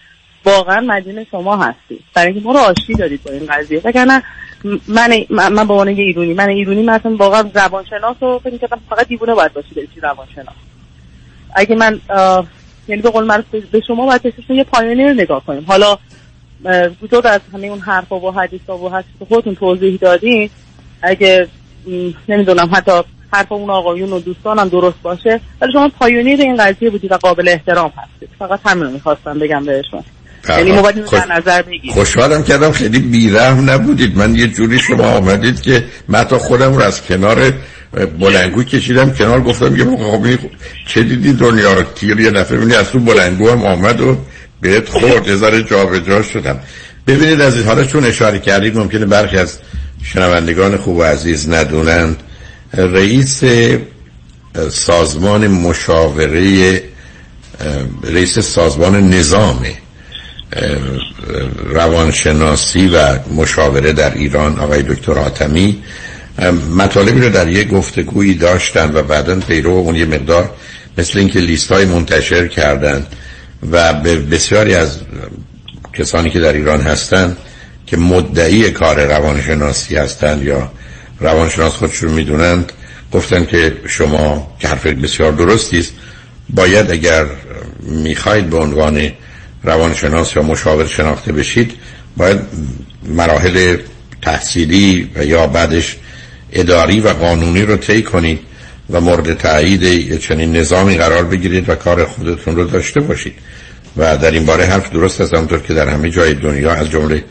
واقعا مدیون شما هستی برای اینکه ما رو آشتی دادید با این قضیه. وگرنه من من به عنوان یه ایرونی من ایرونی مثلا واقعا روانشناس رو فکر فقط دیوونه باید باشی بری روانشناس. اگه من یعنی به قول معروف به شما باید بهشون یه پایونیر نگاه کنیم. حالا جدا از همه اون حرفا و حدیثا و هست که خودتون توضیح دادین اگه نمی‌دونم حتی حرف اون آقایون و دوستانم درست باشه ولی شما پایونیر این قضیه بودی و قابل احترام هستید. فقط همین رو می‌خواستم بگم بهشون. یعنی اینو خوش- نظر بگیریم خوشحالم کردم خیلی بیرحم نبودید. من یه جوری شما آمدید که من حتی خودم رو از کنار بلنگو کشیدم کنار گفتم یه مقابلی چه دیدی دنیا رو؟ تیر یه نفر. بینی از تو بلنگو هم آمد و بهت خورد. یه ذره جا به جا شدم. ببینید از این حالا چون اشاره کردید ممکنه برخی از شنوندگان خوب و عزیز ندونند. رئیس سازمان مشاوره رئیس سازمان نظامه روانشناسی و مشاوره در ایران آقای دکتر آتمی مطالبی رو در یک گفتگویی داشتن و بعدا پیرو اون یه مقدار مثل اینکه لیست های منتشر کردن و به بسیاری از کسانی که در ایران هستند که مدعی کار روانشناسی هستند یا روانشناس خودشون می‌دونند گفتن که شما که حرف بسیار درستی است باید اگر می‌خواید به عنوان روانشناس یا مشاور شناخته بشید باید مراحل تحصیلی و یا بعدش اداری و قانونی رو طی کنید و مورد تایید چنین نظامی قرار بگیرید و کار خودتون رو داشته باشید. و در این باره حرف درست است همونطور که در همه جای دنیا از جمله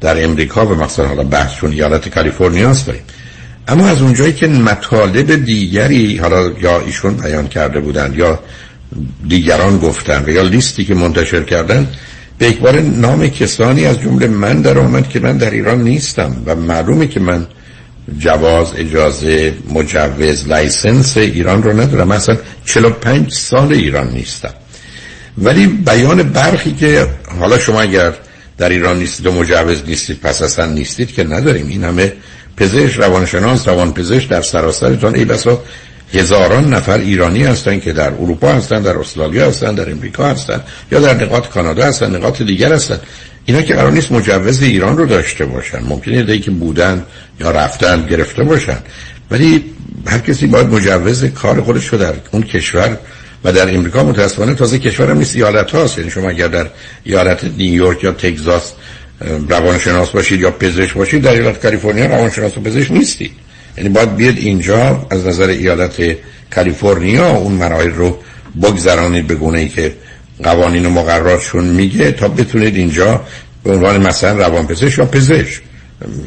در امریکا و مثلا حالا بحث چون ایالت کالیفرنیا است داریم. اما از اونجایی که مطالب دیگری حالا یا ایشون بیان کرده بودند یا دیگران گفتن و یا لیستی که منتشر کردن به یکبار نام کسانی از جمله من در آمد که من در ایران نیستم و معلومه که من جواز اجازه مجوز license ایران رو ندارم. من اصلا 45 سال ایران نیستم. ولی بیان برخی که حالا شما اگر در ایران نیستید و مجوز نیستید پس اصلا نیستید که نداریم. این همه پزشک روانشناس روانپزشک در سراسرتان ای بسا هزاران نفر ایرانی هستند که در اروپا هستند در استرالیا هستند در امریکا هستند یا در نقاط کانادا هستند نقاط دیگر هستند اینا که قرار نیست مجوز ایران رو داشته باشن. ممکنه دی که بودن یا رفتن گرفته باشن. ولی هر کسی باید مجوز کار خودش رو در اون کشور و در امریکا متاسفانه تازه کشور هم نیست ایالت هاست. یعنی شما اگر در ایالت نیویورک یا تگزاس روانشناس باشید یا پزشک باشید در ایالت کالیفرنیا روانشناس و پزشک نیستید یعنی باید بیاد اینجا از نظر ایالت کالیفرنیا اون مراحل رو بگذرانید به گونه ای که قوانین و مقرراتشون میگه تا بتونید اینجا به عنوان مثلا روانپزشک یا پزشک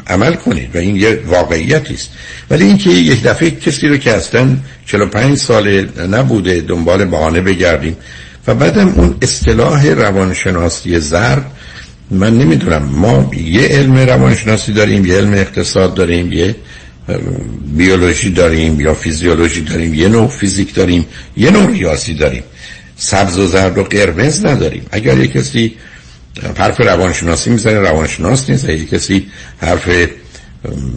عمل کنید و این یه واقعیتی است. ولی اینکه یک دفعه کسی رو که اصلا 45 سال نبوده دنبال بهانه بگردیم و بعدم اون اصطلاح روانشناسی زرد من نمی‌دونم ما یه علم روانشناسی داریم یه علم اقتصاد داریم یه بیولوژی داریم یا فیزیولوژی داریم یه نوع فیزیک داریم یه نوع ریاضی داریم. سبز و زرد و قرمز نداریم. اگر یه کسی حرف روانشناسی می‌زنه روانشناس نیست. اگه کسی حرف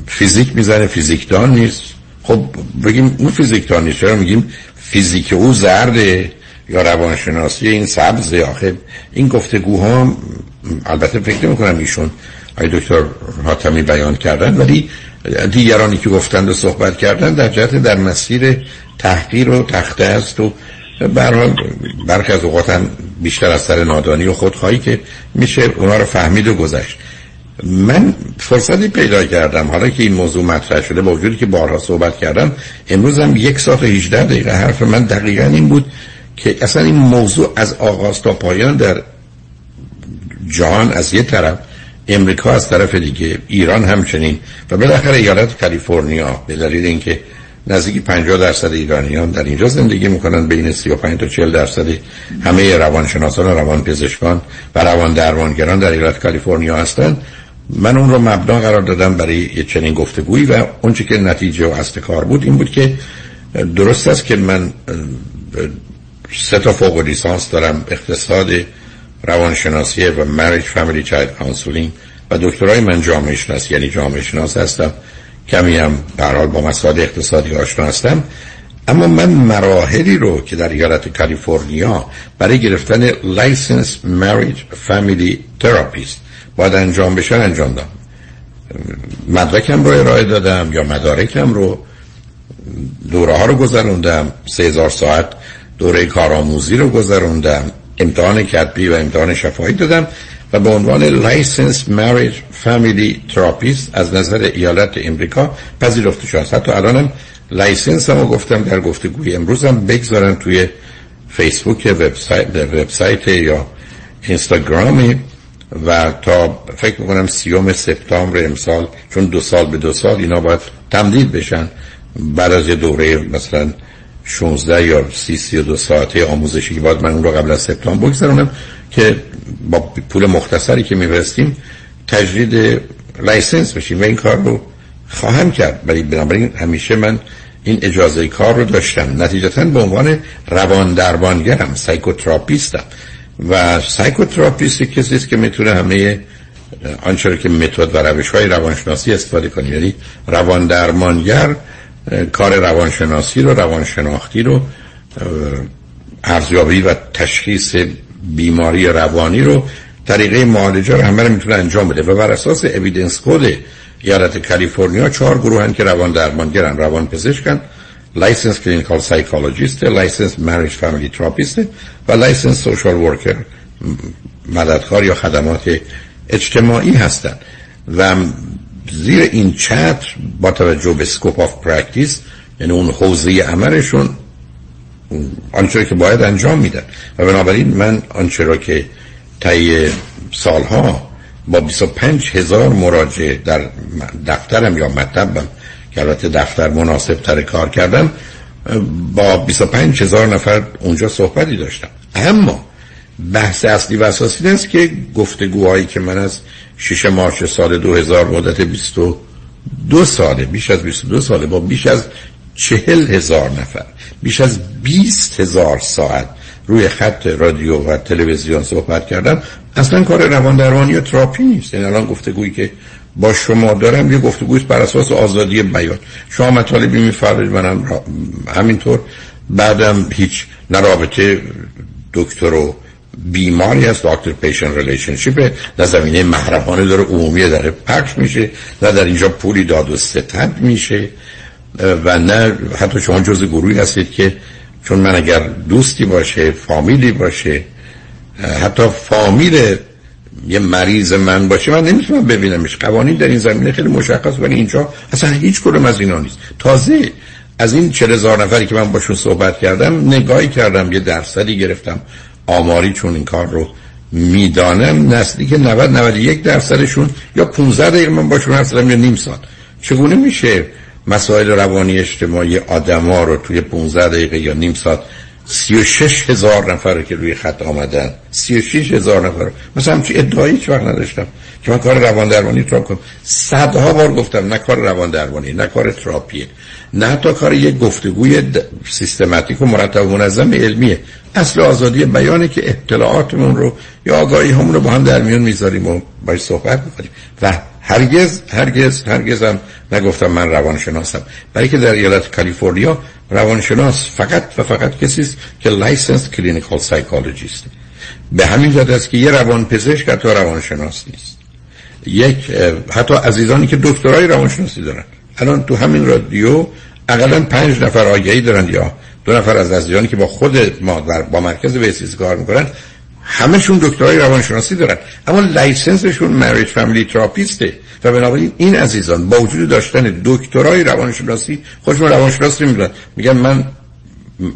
فیزیک می‌زنه فیزیکدان نیست. خب بگیم اون فیزیک نیست. چرا میگیم فیزیک او زرده یا روانشناسی این سبزه؟ آخه این گفتگوها البته فکر می‌کنم ایشون آقای دکتر حاتمی بیان کردن ولی دیگرانی که گفتند و صحبت کردن در جهت در مسیر تحقیر و تخته است و برحال برخی از اوقات بیشتر از سر نادانی و خودخواهی که میشه اونا رو فهمید و گذشت. من فرصتی پیدا کردم. حالا که این موضوع مطرح شده با وجودی که بارها صحبت کردم امروز هم یک ساعت و 18 دقیقه حرف من دقیقا این بود که اصلا این موضوع از آغاز تا پایان در جهان از یه طرف امریکا از طرف دیگه ایران همچنین و بالاخره ایالت کالیفرنیا به دلیل اینکه نزدیک 50 درصد ایرانیان در اینجا زندگی می‌کنن بین 35 تا 40 درصد همه روانشناسان و روانپزشکان و روان درمانگران در ایالت کالیفرنیا هستند. من اون رو مبنا قرار دادم برای یه چنین گفتگویی و اون که نتیجه و اصل کار بود این بود که درست است که من سه تا فوق لیسانس دارم اقتصاد روانشناسی و Marriage Family Child Counseling و دکترای من جامعه شناسی یعنی جامعه شناس هستم. کمی هم بهرحال با مسائل اقتصادی آشنا هستم. اما من مراحلی رو که در ایالت کالیفرنیا برای گرفتن license marriage family therapist باید انجام بشن انجام دادم. مدرکم رو ارائه دادم یا مدارکم رو. دوره ها رو گذروندم. سه هزار ساعت دوره کارآموزی رو گذروندم. امتحان کتبی و امتحان شفاهی دادم. و به عنوان license marriage family therapist از نظر ایالت امریکا پذیرفته شده حتی الانم license هم گفتم در گفتگوی امروز هم بگذارن توی فیسبوک وبسایت, وبسایت یا اینستاگرامی و تا فکر می‌کنم سی‌ام سپتامبر امسال چون دو سال به دو سال اینا باید تمدید بشن بعد از دوره مثلا 16 یا 30 32 ساعته آموزشی که باید من اون رو قبل از سپتامبر بگذارونم که با پول مختصری که میفرستیم تجدید license بشیم. و این کار رو خواهم کرد. ولی بنابراین همیشه من این اجازه کار رو داشتم. نتیجتا به عنوان روان درمانگرم psychotherapist م. و psychotherapist کسی است که می‌تونه همه آنچه که متد و روش های روانشناسی استفاده کنه. یعنی روان درمانگر کار روانشناسی رو روانشناختی رو ارزیابی و تشخیص بیماری روانی رو طریقه معالجه رو همه رو می‌تونه انجام بده. و بر اساس Evidence Code ایالت کالیفرنیا چهار گروه هن که روان درمانگرن روان پزشکن licensed clinical psychologist licensed marriage family therapist و licensed social worker مددکار یا خدمات اجتماعی هستند و زیر این چتر با توجه به scope of practice یعنی اون حوزه عملشون آنچه که باید انجام میدن. و بنابراین من آنچه را که طی سالها با 25 هزار مراجعه در دفترم یا مطبم که البته دفتر مناسب تر کار کردم با 25 هزار نفر اونجا صحبتی داشتم. اما بحث اصلی و اساسی است که گفتگوهایی که من از 6 مارچ سال 2000 مدت 22 ساله بیش از 22 ساله با بیش از چهل هزار نفر بیش از 20 هزار ساعت روی خط رادیو و تلویزیون صحبت کردم. اصلا کار روان درمانی و تراپی نیست. این یعنی الان گفتگویی که با شما دارم یه گفتگویی بر اساس آزادی بیان. شما مطالبی میفرمایید منم همینطور. بعدم هیچ رابطه دکتر و بیماری از doctor patient relationship در زمینه محرمانه داره عمومی داره پخش میشه. نه در اینجا پولی داد و ستد میشه. و نه حتی شما جز گروهی هستید که چون من اگر دوستی باشه فامیلی باشه حتی فامیل یه مریض من باشه من نمی‌تونم ببینمش. قوانین در این زمینه خیلی مشخص ولی اینجا اصلا هیچ کدوم از اینا نیست. تازه از این چل هزار نفری که من باشون صحبت کردم نگاهی کردم یه درصدی گرفتم. آماری چون این کار رو می‌دانم نسلی که 90 91 درصدشون یا 15 دقیقه من باشون حرف نیم ساعت. چگونه میشه؟ مسائل روانی اجتماعی آدما رو توی 15 دقیقه یا نیم ساعت 36 هزار نفر که روی خط آمدن 36 هزار نفر. مثلا همچی ادعایی هیچ وقت نداشتم که من کار روان درمانی تراپ کنم. صدها بار گفتم نه کار روان درمانی نه کار تراپیه نه حتی کار یک گفتگوی سیستماتیک و مرتب و منظم علمیه. اصل آزادی بیانه که اطلاعاتمون رو یا آگاهی‌هامون رو با هم در میون می‌ذاریم و باید صحبت می‌کنیم. و هرگز هرگز هرگزم نگفتم من روانشناسم. برای که در ایالت کالیفرنیا روانشناس فقط و فقط کسی است که licensed clinical psychologist به همین جهت است که یه روان پزشک حتی روانشناس نیست. یک حتی عزیزانی که دکترای روانشناسی دارن. الان تو همین رادیو اقلا پنج نفر آگهی دارن یا دو نفر از عزیزانی که با خود ما با مرکز بیسیس کار می‌کنن همشون دکترای روانشناسی دارن. اما license شون marriage family therapist ه و بنابراین این عزیزان با وجود داشتن دکترای روانشناسی خودشون روانشناس نمی‌دونن میگن من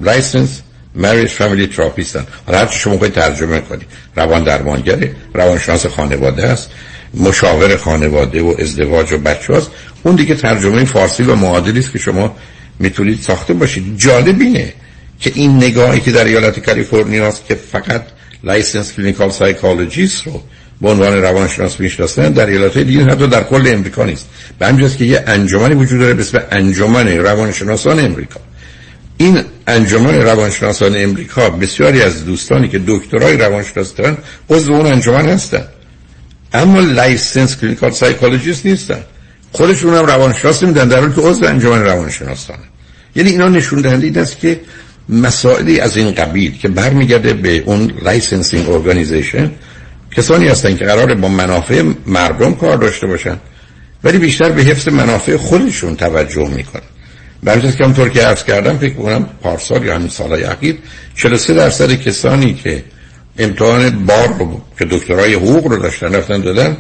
licensed marriage family therapist م حالا هر شما باید ترجمه کنی روان درمانگره روانشناس خانواده است مشاور خانواده و ازدواج و بچه هست. اون دیگه ترجمه فارسی و معادلی است که شما می‌تونید ساخته باشید. جالب اینه که این نگاهی که در ایالت کالیفرنیا است که فقط licensed clinical psychologist رو به عنوان روانشناس می‌شناسن در ایالات دیگه حتی در کل امریکا نیست. به همجاست که یه انجمنی وجود داره به اسم انجمن روانشناسان امریکا. این انجمن روانشناسان امریکا بسیاری از دوستانی که دکترای روانشناس دارن عضو اون انجمن هستن. اما licensed clinical psychologist نیستن. خودشون هم روانشناس میدونن در حالی که عضو انجمن روانشناسان یعنی اینا نشون دهنده این است که مسائلی از این قبیل که برمیگرده به اون licensing organization کسانی هستن که قراره با منافع مردم کار داشته باشن ولی بیشتر به حفظ منافع خودشون توجه می‌کنن. برای که همطور که عرض کردم فکر کنم پارسال یا همین سالهای اخیر 43 درصد کسانی که امتحان بار رو که دکترای حقوق رو داشتن رفتن دادن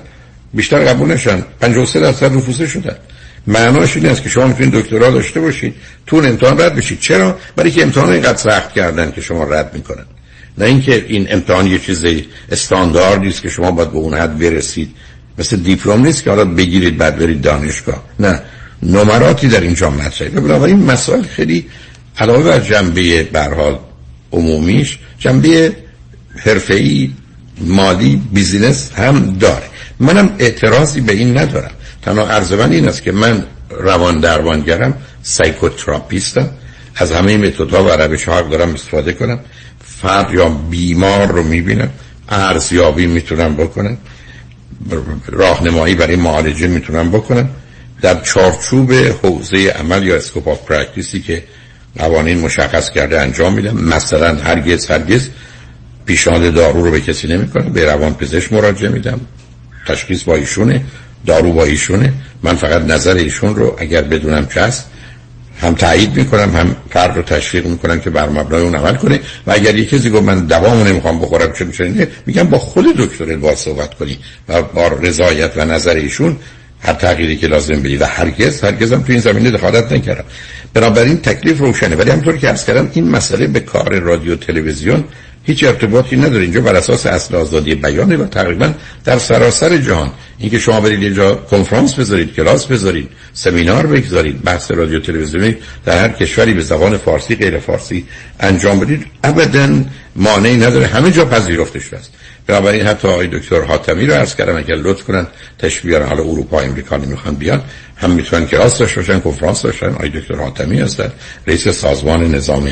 بیشتر قبول نشن. 53 درصد رفوزه شدن. معناش این است که شما می‌تونید دکترا داشته باشید تو امتحان رد بشید. چرا؟ برای که امتحان اینقدر سخت کردن که شما رد می‌کنن. نه اینکه این امتحان یه چیز استانداردی است که شما باید به اون حد برسید. مثل دیپلم نیست که حالا بگیرید بعد برید دانشگاه. نه. نمراتی در اینجا مطرحه. بنابراین مسائل خیلی علاوه بر جنبه برحال عمومیش جنبه حرفه‌ای مالی business هم داره. منم اعتراضی به این ندارم. تنها عرض من این است که من روان درمانگرم psychotherapist م. از همه متدها و روش ها دارم استفاده کنم. فرد یا بیمار رو می‌بینم. ارزیابی می‌تونم بکنم. راهنمایی برای معالجه می‌تونم بکنم. در چارچوب حوزه عمل یا scope of practice ی که قوانین مشخص کرده انجام میدم مثلا هرگز هرگز پیشنهاد دارو رو به کسی نمی‌کنم. به روان پزشک مراجعه میدم. تشخیص با ایشونه. دارو با ایشونه. من فقط نظر ایشون رو اگر بدونم چه هست هم تایید می‌کنم هم فرد رو تشویق می‌کنم که بر مبنای اون عمل کنه. و اگر یه کسی گفت من دوامو نمی‌خوام بخورم چه میشه میگم با خود دکتر با صحبت کنی و با رضایت و نظر ایشون هر تغییری که لازم بدی و هرگز هرگز هم تو این زمینه دخالت نکردم. بنابراین تکلیف روشنه. ولی همطور که عرض کردم این مسئله به کار رادیو تلویزیون هیچ ارتباطی نداره. اینجا بر اساس اصل آزادی بیانه و تقریبا در سراسر جهان. اینکه شما برید اینجا کنفرانس بذارید کلاس بذارید سمینار بگذارید بحث رادیو تلویزیونی در هر کشوری به زبان فارسی غیر فارسی انجام بدید ابدا مانعی نداره. همه جا پذیرفته شده است. بنابراین حتی آقای دکتر حاتمی رو عرض کردم اگر لطف کنن تشبیه حالا اروپا امریکا نمی‌خوان بیان هم می‌تونن کلاس داشته باشن کنفرانس داشتن آقای دکتر حاتمی هستن رئیس سازمان نظام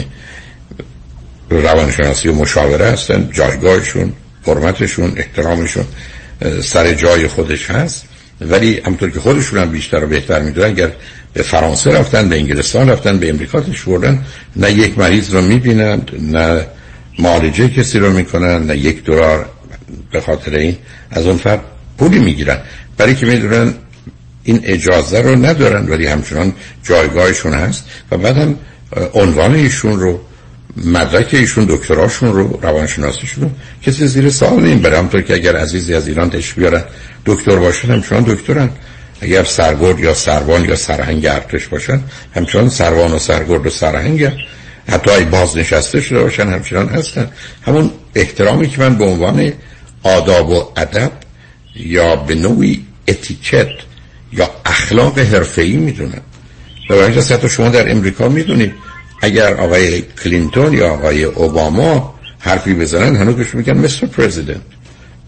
روانشناسی و مشاوره هستن جایگاهشون حرمتشون احترامشون سر جای خودش هست. ولی همطور که خودشون هم بیشتر و بهتر می‌دونن اگر به فرانسه رفتن به انگلستان رفتن به امریکا تشوردن نه یک مریض رو می‌بینن نه معالجه کسی رو می‌کنن نه یک دلار به خاطر این از اون فرد پولی می‌گیرن. برای که می‌دونن این اجازه رو ندارن ولی همچنان جایگاهشون هست و بعدم عنوان ایشون رو مدرک ایشون دکتراشون رو روانشناسیشون رو. کسی زیر سوال نیم بره همطور که اگر عزیزی از ایران تشریف بیارن دکتر باشن همچنان دکترن. اگر سرگرد یا سروان یا سرهنگ ارتش باشن همچنان سروان و سرگرد و سرهنگ. حتی ای بازنشسته شده باشن همچنان هستن. همون احترامی که من به عنوان آداب و ادب یا به نوعی اتیکت یا اخلاق حرفه‌ای می‌دونم. و حتی شما در امریکا می‌دونید اگر آقای کلینتون یا آقای اوباما حرفی بزنن هنوز بهش میگن مستر پرزیدنت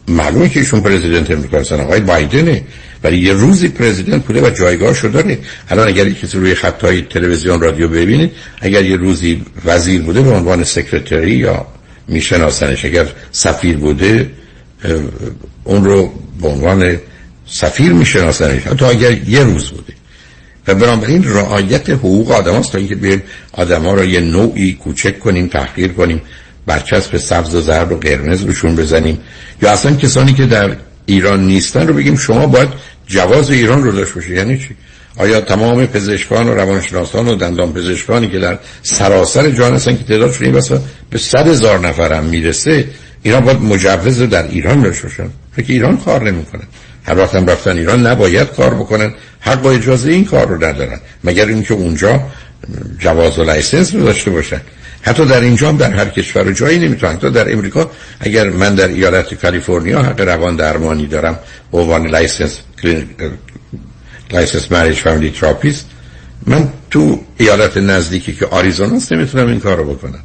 معلومه که ایشون پرزیدنت امریکا هستن آقای بایدنه. ولی یه روزی پرزیدنت بوده و جایگاهشو داره. الان اگر کسی روی خطای تلویزیون رادیو ببینید اگر یه روزی وزیر بوده به عنوان سکرتری یا میشناسنش اگر سفیر بوده اون رو به عنوان سفیر میشناسنش. حتی اگر یه روز بوده. بنابراین رعایت حقوق آدم تا اینکه بیایم آدم ها را یه نوعی کوچک کنیم تحقیر کنیم برچسب سبز و زرد و قرمز روشون بزنیم. یا اصلا کسانی که در ایران نیستن رو بگیم شما باید جواز ایران رو داشت باشید یعنی چی؟ آیا تمام پزشکان و روانشناسان و دندان پزشکانی که در سراسر جهان هستن که تعدادشون ای بسا به صد هزار نفر می‌رسه اینا باید مجوز در ایران داشته باشن. فکر ایران کار نمی‌کنن هر وقت هم رفتن ایران نباید کار بکنن. حق و اجازه این کار رو ندارن. مگر اینکه اونجا جواز و license داشته باشن. حتی در اینجا هم در هر کشور و جایی نمی‌تونن. حتی در امریکا اگر من در ایالت کالیفرنیا حق روان درمانی دارم به عنوان licensed licensed marriage family therapist من تو ایالت نزدیکی که آریزونا است نمی‌تونم این کار رو بکنم.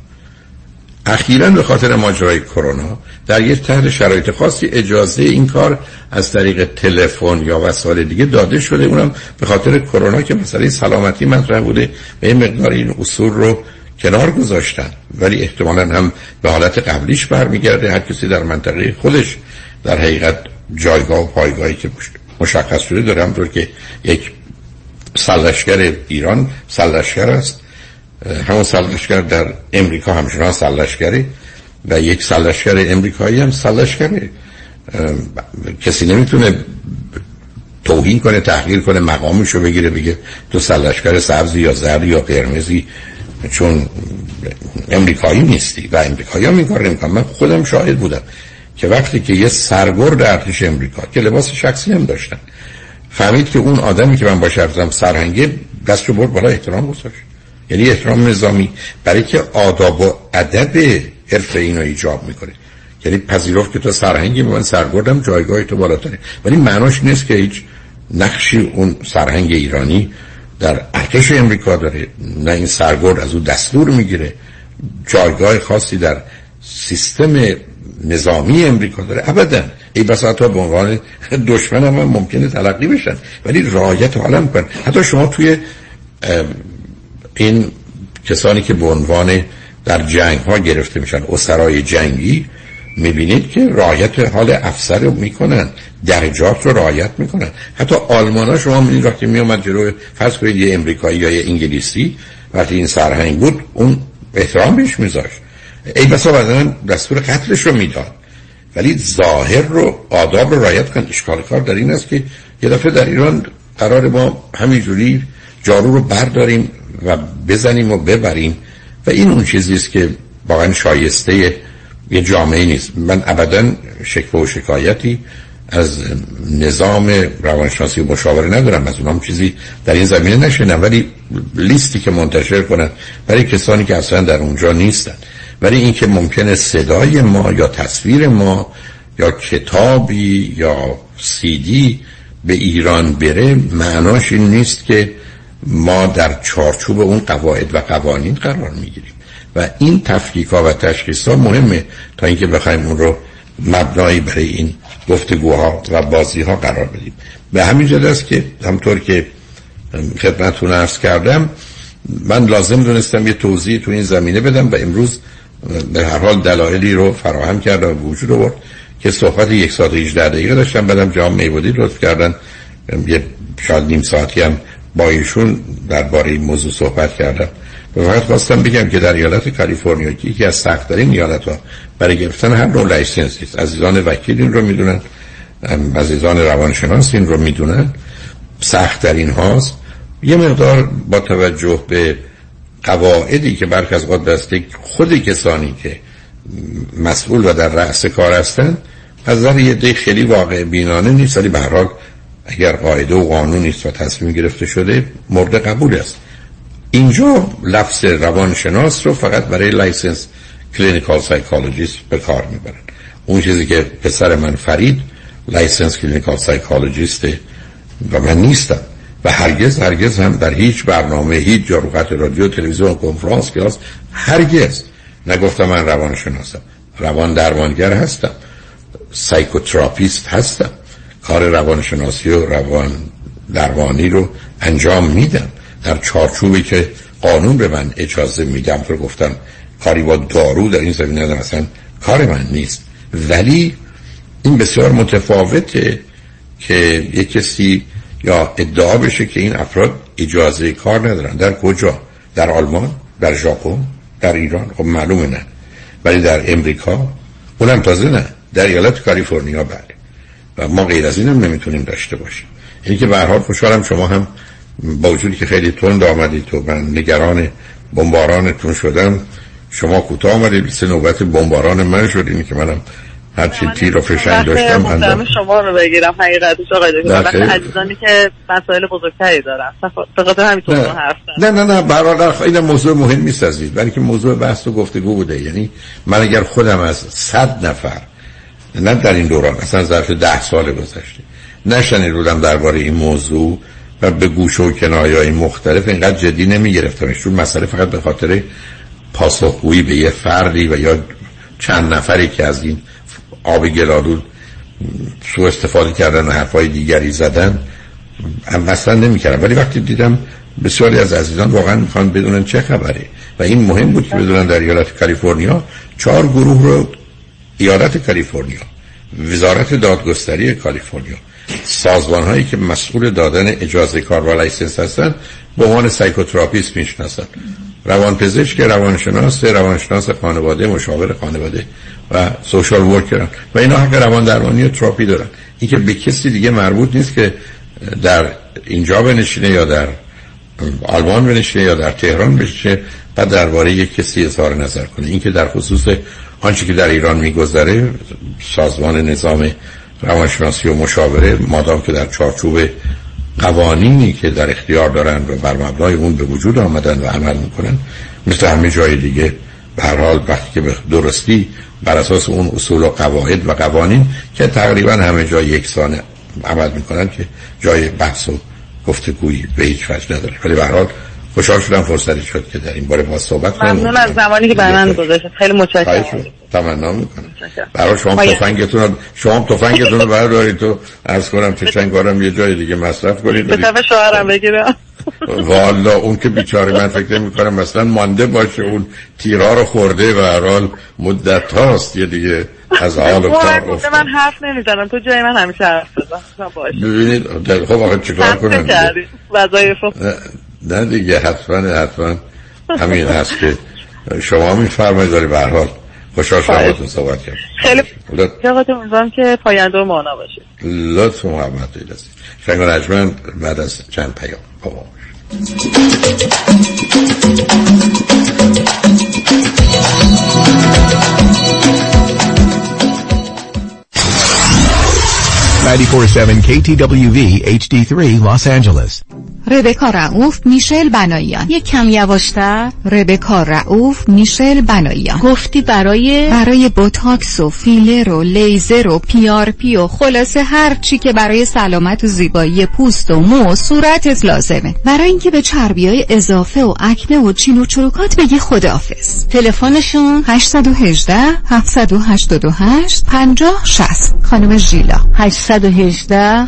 اخیرا به خاطر ماجرای کرونا در یک تحت شرایط خاصی اجازه این کار از طریق تلفن یا وسایل دیگه داده شده. اونم به خاطر کرونا که مسئله سلامتی مطرح بوده به این مقدار این اصول رو کنار گذاشتن. ولی احتمالا هم به حالت قبلیش برمیگرده. هر کسی در منطقه خودش در حقیقت جایگاه و پایگاهی که مشخص شده داره همطور که یک سلشگر ایران سلشگر است. همون سلشگر در امریکا همچنان سلشگره و یک سلشگر امریکایی هم سلشگره کسی نمی‌تونه توهین کنه تحقیر کنه مقامش رو بگیره بگه تو سلشگر سبزی یا زرد یا قرمزی چون امریکایی نیستی و امریکایی هم این کار من خودم شاهد بودم که وقتی که یه سرگرد ارتش امریکا که لباس شخصی هم داشتن فهمید که اون آدمی که من باش رفتم سرهنگه دست رو برد بالا احترام گذاشت. یعنی احترام نظامی برای که آداب و ادب حرف اینو ایجاب می‌کنه. یعنی پذیرفت که تو سرهنگی من سرگردم جایگاه تو بالاتره. ولی معناش نیست که هیچ نقشی اون سرهنگ ایرانی در ارتش امریکا داره. نه این سرگرد از او دستور می‌گیره. جایگاه خاصی در سیستم نظامی امریکا داره. ابدا. ای بسا حتی به عنوان دشمن هم ممکنه تلقی بشن. ولی رایت حالا کن. حتی شما توی این کسانی که به عنوان در جنگ ها گرفته میشن اسرای جنگی می‌بینید که رعایت حال افسر رو می‌کنن درجات رو رعایت می‌کنن. حتی آلمان ها شما می‌بینید وقتی میامد جلو فرض کنید یه امریکایی یا یه انگلیسی وقتی این سرهنگ بود اون احترام بهش میذاشت. ای بسا بدن دستور قتلش رو می‌داد. ولی ظاهر رو آداب رو رعایت کن اشکال کار در این است که یه دفعه در ایران قرار ما همینجوری جارو رو برداریم. و بزنیم و ببریم. و این اون چیزیست که واقعا شایسته یه جامعه نیست. من ابدا شکوه و شکایتی از نظام روانشناسی و مشاوره ندارم. از اونام چیزی در این زمینه نشنم ولی لیستی که منتشر کنن برای کسانی که اصلا در اونجا نیستن. ولی اینکه ممکنه صدای ما یا تصویر ما یا کتابی یا سیدی به ایران بره معناش این نیست که ما در چارچوب اون قواعد و قوانین قرار می‌گیریم. و این تفکیک و تشخیص ها مهمه تا اینکه بخوایم اون رو مبنایی برای این گفتگوها و بازی ها قرار بدیم. به همین جد است که همطور که خدمتتون ارز کردم من لازم دونستم یه توضیح تو این زمینه بدم و امروز به هر حال دلایلی رو فراهم کردم و وجود آورد که صحبت یک ساعت و 18 دقیقه داشتم. بعدم جناب میبدی لطف کردن. یه شاید نیم ساعتی هم با ایشون درباره این موضوع صحبت کردم. و فقط خواستم بگم که در ایالت کالیفرنیا که یکی از سختترین ایالت ها برای گرفتن هر نوع license است. عزیزان وکیل این رو می‌دونن عزیزان روانشناس این رو می‌دونن. سختترین هاست. یه مقدار با توجه به قواعدی که برخ از دسته خود کسانی که مسئول و در رأس کار هستن از نظر یه خیلی واقع بینانه نیست. ولی به اگر قاعده و قانون نیست و تصمیم گرفته شده مورد قبول است. اینجا لفظ روانشناس رو فقط برای licensed clinical psychologist به کار می‌برن. اون چیزی که پسر من فرید licensed clinical psychologist ه و من نیستم. و هرگز هرگز هم در هیچ برنامه هیچ جا رادیو تلویزیون کنفرانس کلاس هرگز. نگفتم من روانشناسم. روان درمانگر هستم. psychotherapist هستم. کار روانشناسی و روان درمانی رو انجام میدم. در چارچوبی که قانون به من اجازه میده و گفتم کاری با دارو در این زمینه مثلا کار من نیست. ولی این بسیار متفاوته که یک کسی یا ادعا بشه که این افراد اجازه کار ندارن. در کجا؟ در آلمان؟ در ژاپن؟ در ایران؟ خب معلومه نه. ولی در امریکا؟ اونم تازه نه. در ایالت کالیفرنیا بله. و ما غیر از اینم نمی‌تونیم داشته باشیم. اینی که به هر حال خوشحالم شما هم با وجودی که خیلی تند آمدید تو من نگران بمبارانتون شدم شما کوتاه آمدید سه نوبت بمباران من شد. اینی که منم هر چی تیر و فشنگ داشتم محترم شما رو بگیرم حقیقتش آقای دکتر. عزیزانی که مسائل بزرگتری دارن. به خاطر همین نه. حرف نه نه نه برادر این موضوع مهم نیست عزیز. ولی که موضوع بحث و گفتگو بوده. یعنی من اگر خودم از صد نفر نه در این دوران اصلا ظرف ده سال گذشته. نشنید بودم درباره این موضوع و به گوش و کنایای مختلف اینقدر جدی نمی گرفتمش چون مسئله فقط به خاطر پاسخگویی به یه فردی و یا چند نفری که از این آب گلالود سو استفاده کردن و حرفای دیگری زدن اصلا نمی کردم ولی وقتی دیدم بسیاری از عزیزان واقعا می‌خوان بدونن چه خبره. و این مهم بود که بدونن در ایالت کالیفرنیا چهار گروه رو ایالت کالیفرنیا وزارت دادگستری کالیفرنیا. سازمان هایی که مسئول دادن اجازه کار و license هستن به عنوان psychotherapist می‌شناسن روانپزشک روانشناس روانشناس خانواده مشاور خانواده و social worker ن و اینا حق روان درمانی و تراپی دارن. این که به کسی دیگه مربوط نیست که در اینجا بنشینه یا در آلمان بنشینه یا در تهران باشه بعد درباره یک کسی اظهار نظر کنه. این که در خصوص آنچه که در ایران میگذره سازمان نظام روانشناسی و مشاوره مادام که در چارچوب قوانینی که در اختیار دارن و بر مبنای اون به وجود آمدن و عمل می‌کنن مثل همه جای دیگه به حال وقتی که به درستی بر اساس اون اصول و قواعد و قوانین که تقریبا همه جای یکسان عمل می‌کنن که جای بحث و گفتگویی به هیچ وجه نداره. ولی به حال خوشحال شدم فرصتی شد که در این باره با صحبت کنم. ممنون از زمانی که برای من گذاشتید خیلی متشکرم. تمنا می‌کنم. برای شما تفنگتون شما تفنگتون رو بردارید تو عرض کنم تو چنگارم یه جای دیگه مصرف کنید. به طرف شوهرم بگیرم. والا اون که بیچاره من فکر نمی کنم مثلا مانده باشه اون تیرها رو خورده و هر حال مدت هاست یه دیگه از حال و کار افته من حرف نمی‌زنم. تو جای من همیشه حرف بزن. ببینید خب آقا چیکار کنم؟ وظایفو نه دیگه حتما حتما همین هست که شما میفرمایید داری به هر حال خوشحال شما صحبت کرد خیلی. جاقات امیدوارم که پاینده و مانا باشه. لطف محمد هستی شنگ و نجمن بعد از چند پیام Ninety-four seven KTWV HD3 Los Angeles. ربکا رعوف میشل بنایان. یک کم یواشتر. ربکا رعوف میشل بنایان. گفتی برای برای بوتاکس و فیلر و لیزر و پیارپی و خلاصه هر چی که برای سلامت و زیبایی پوست و مو و صورتت لازمه. برای اینکه به چربی های اضافه و آکنه و چین و چروکات بگی خداحافظ. تلفنشون؟ 818 788 50 60 خانم ژیلا. 818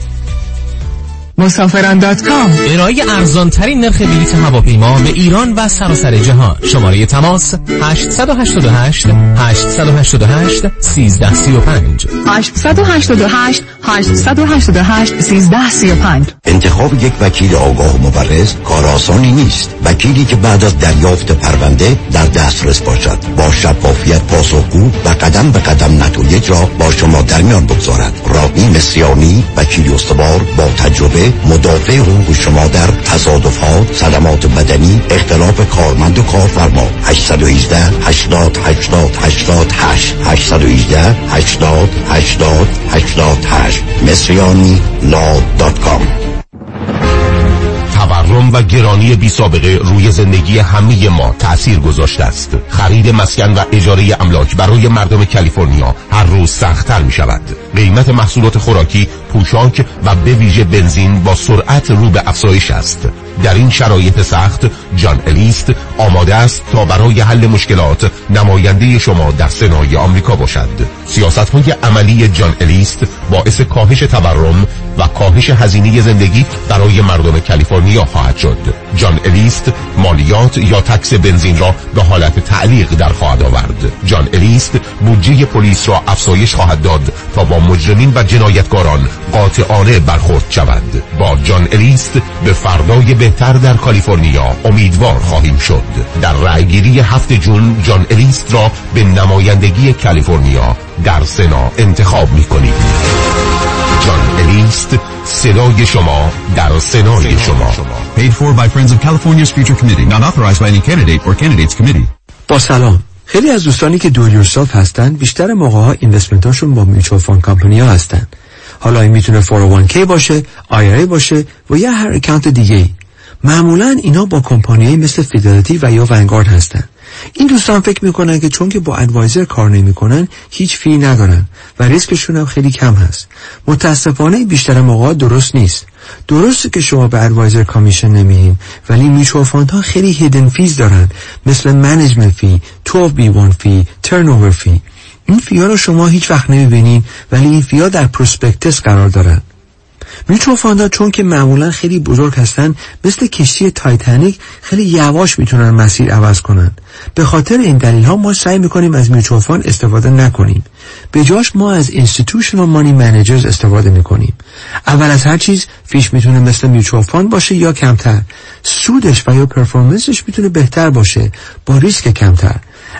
مسافران دات کام. ارائه ارزان ترین نرخ بلیط هواپیما به ایران و سراسر جهان. شماره تماس 888 888 1335 888 888 1335 انتخاب یک وکیل آگاه و مبرز کار آسانی نیست. وکیلی که بعد از دریافت پرونده در دسترس باشد. با شفافیت پاسخگو و قدم به قدم نتایج را با شما در میان بگذارد. رادنی مصریانی وکیل استوار با تجربه مدافع حقوق شما در تصادفات صدمات بدنی اختلاف کارمند و کارفرما. 818 80 80 88 818 80 80 88 مصریانی لا دات کام. تورم و گرانی بی سابقه روی زندگی همه ما تأثیر گذاشته است. خرید مسکن و اجاره املاک برای مردم کالیفرنیا هر روز سختتر می شود قیمت محصولات خوراکی پوشاک و به ویژه بنزین با سرعت رو به افزایش است. در این شرایط سخت جان الیست آماده است تا برای حل مشکلات نماینده شما در سنای آمریکا باشد. سیاست های عملی جان الیست باعث کاهش تورم و کاهش هزینه زندگی برای مردم کالیفرنیا خواهد شد. جان الیست مالیات یا تکس بنزین را به حالت تعلیق در خواهد آورد. جان الیست بودجه پلیس را افزایش خواهد داد تا با مجرمین و جنایتکاران قاطعانه برخورد شود با جان الیست به فردای بهتر در کالیفرنیا امیدوار خواهیم شد. در رأیگیری هفت جون جان الیست را به نمایندگی کالیفرنیا در سنا انتخاب می‌کنید جان الیست صدای شما در سنای شما. Paid for by Friends of California's Future Committee. Not authorized by any candidate or candidates committee. با سلام. خیلی از دوستانی که دور yourself هستن بیشتر موقع ها investment اشون با mutual fund company ها هستن. حالا این می‌تونه 401k باشه IRA باشه و یا هر account دیگه ای معمولا اینا با کمپانی مثل فیدلیتی و یا ونگارد هستن. این دوستان فکر می‌کنن که چون که با advisor کار نمی‌کنن هیچ fee ندارن و ریسکشون هم خیلی کم هست. متاسفانه بیشتر موقع درست نیست. درسته که شما به advisor commission نمیدین ولی mutual ها خیلی hidden fees دارن. مثل management fee 12B1 fee turnover fee این fee ا رو شما هیچ وقت نمی‌بینین ولی این fee ا در prospectus قرار دارن mutual fund ا چون که معمولا خیلی بزرگ هستن مثل کشتی تایتانیک خیلی یواش می‌تونن مسیر عوض کنن. به خاطر این دلیل ها ما سعی می‌کنیم از mutual fund استفاده نکنیم. به جاش ما از institutional money managers استفاده می‌کنیم. اول از هر چیز fee ش می‌تونه مثل mutual fund باشه یا کمتر. سودش و یا performance ش می‌تونه بهتر باشه با ریسک کمتر.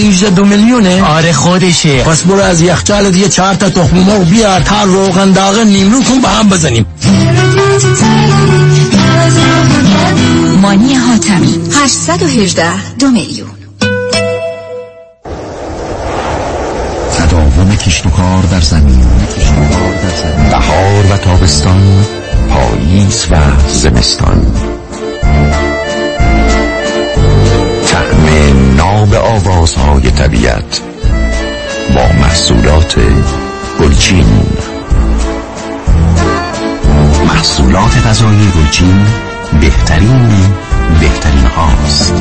818 دو میلیونه؟ آره خودشه. پس برو از یخچال دیگه چهار تا تخم مرغ بیار تا روغن داغ نیمرو کن با هم بزنیم. مانی حاتمی 818 دو میلیون. تداوم کشت و کار در زمین بهار و تابستان پاییز و زمستان. ناب آوازهای طبیعت با محصولات گلچین. محصولات غذایی گلچین بهترین بهترین هاست.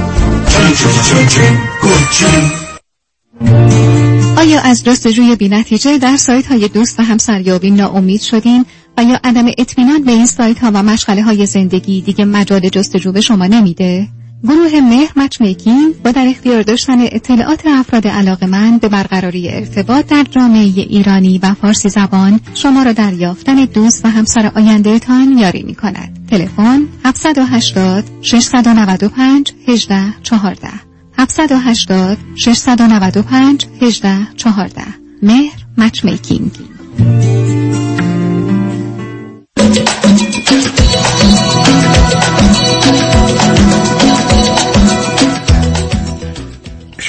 آیا از جستجوی بینتیجه در سایت های دوست و همسریابی ناامید شدین؟ و یا عدم اطمینان به این سایت ها و مشغله های زندگی دیگه مجال جستجو به شما نمیده؟ گروه مهر مچ میکینگ با در اختیار داشتن اطلاعات افراد من به برقراری ارتباط در جامعه ایرانی و فارسی زبان شما را در یافتن دوست و همسر آینده تان یاری می کند. تلفن 780 695 18 14 780 695 18 14 مهر مچ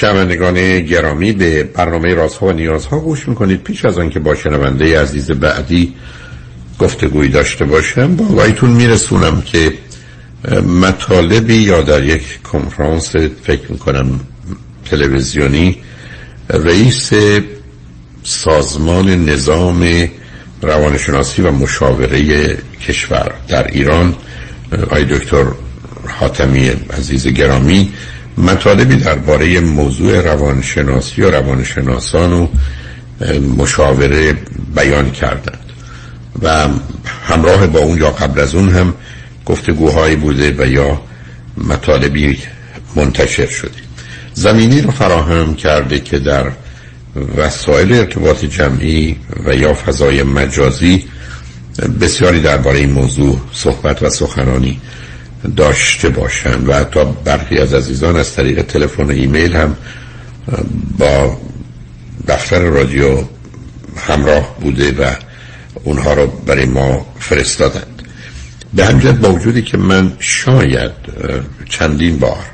شنوندگان گرامی به برنامه رازها و نیازها گوش می‌کنید. پیش از آنکه با شنونده عزیز بعدی گفتگویی داشته باشم با آقایتون میرسونم که مطالبی یا در یک کنفرانس فکر می‌کنم تلویزیونی رئیس سازمان نظام روانشناسی و مشاوره کشور در ایران آقای دکتر حاتمی عزیز گرامی مطالبی درباره موضوع روانشناسی و روانشناسان و مشاوره بیان کردند. و همراه با اون یا قبل از اون هم گفتگوهایی بوده و یا مطالبی منتشر شده. زمینی رو فراهم کرده که در وسایل ارتباط جمعی و یا فضای مجازی بسیاری درباره این موضوع صحبت و سخنانی داشته باشند و حتی برخی از عزیزان از طریق تلفن و ایمیل هم با دفتر رادیو همراه بوده و اونها رو برای ما فرستادند. به همجد با وجودی که من شاید چندین بار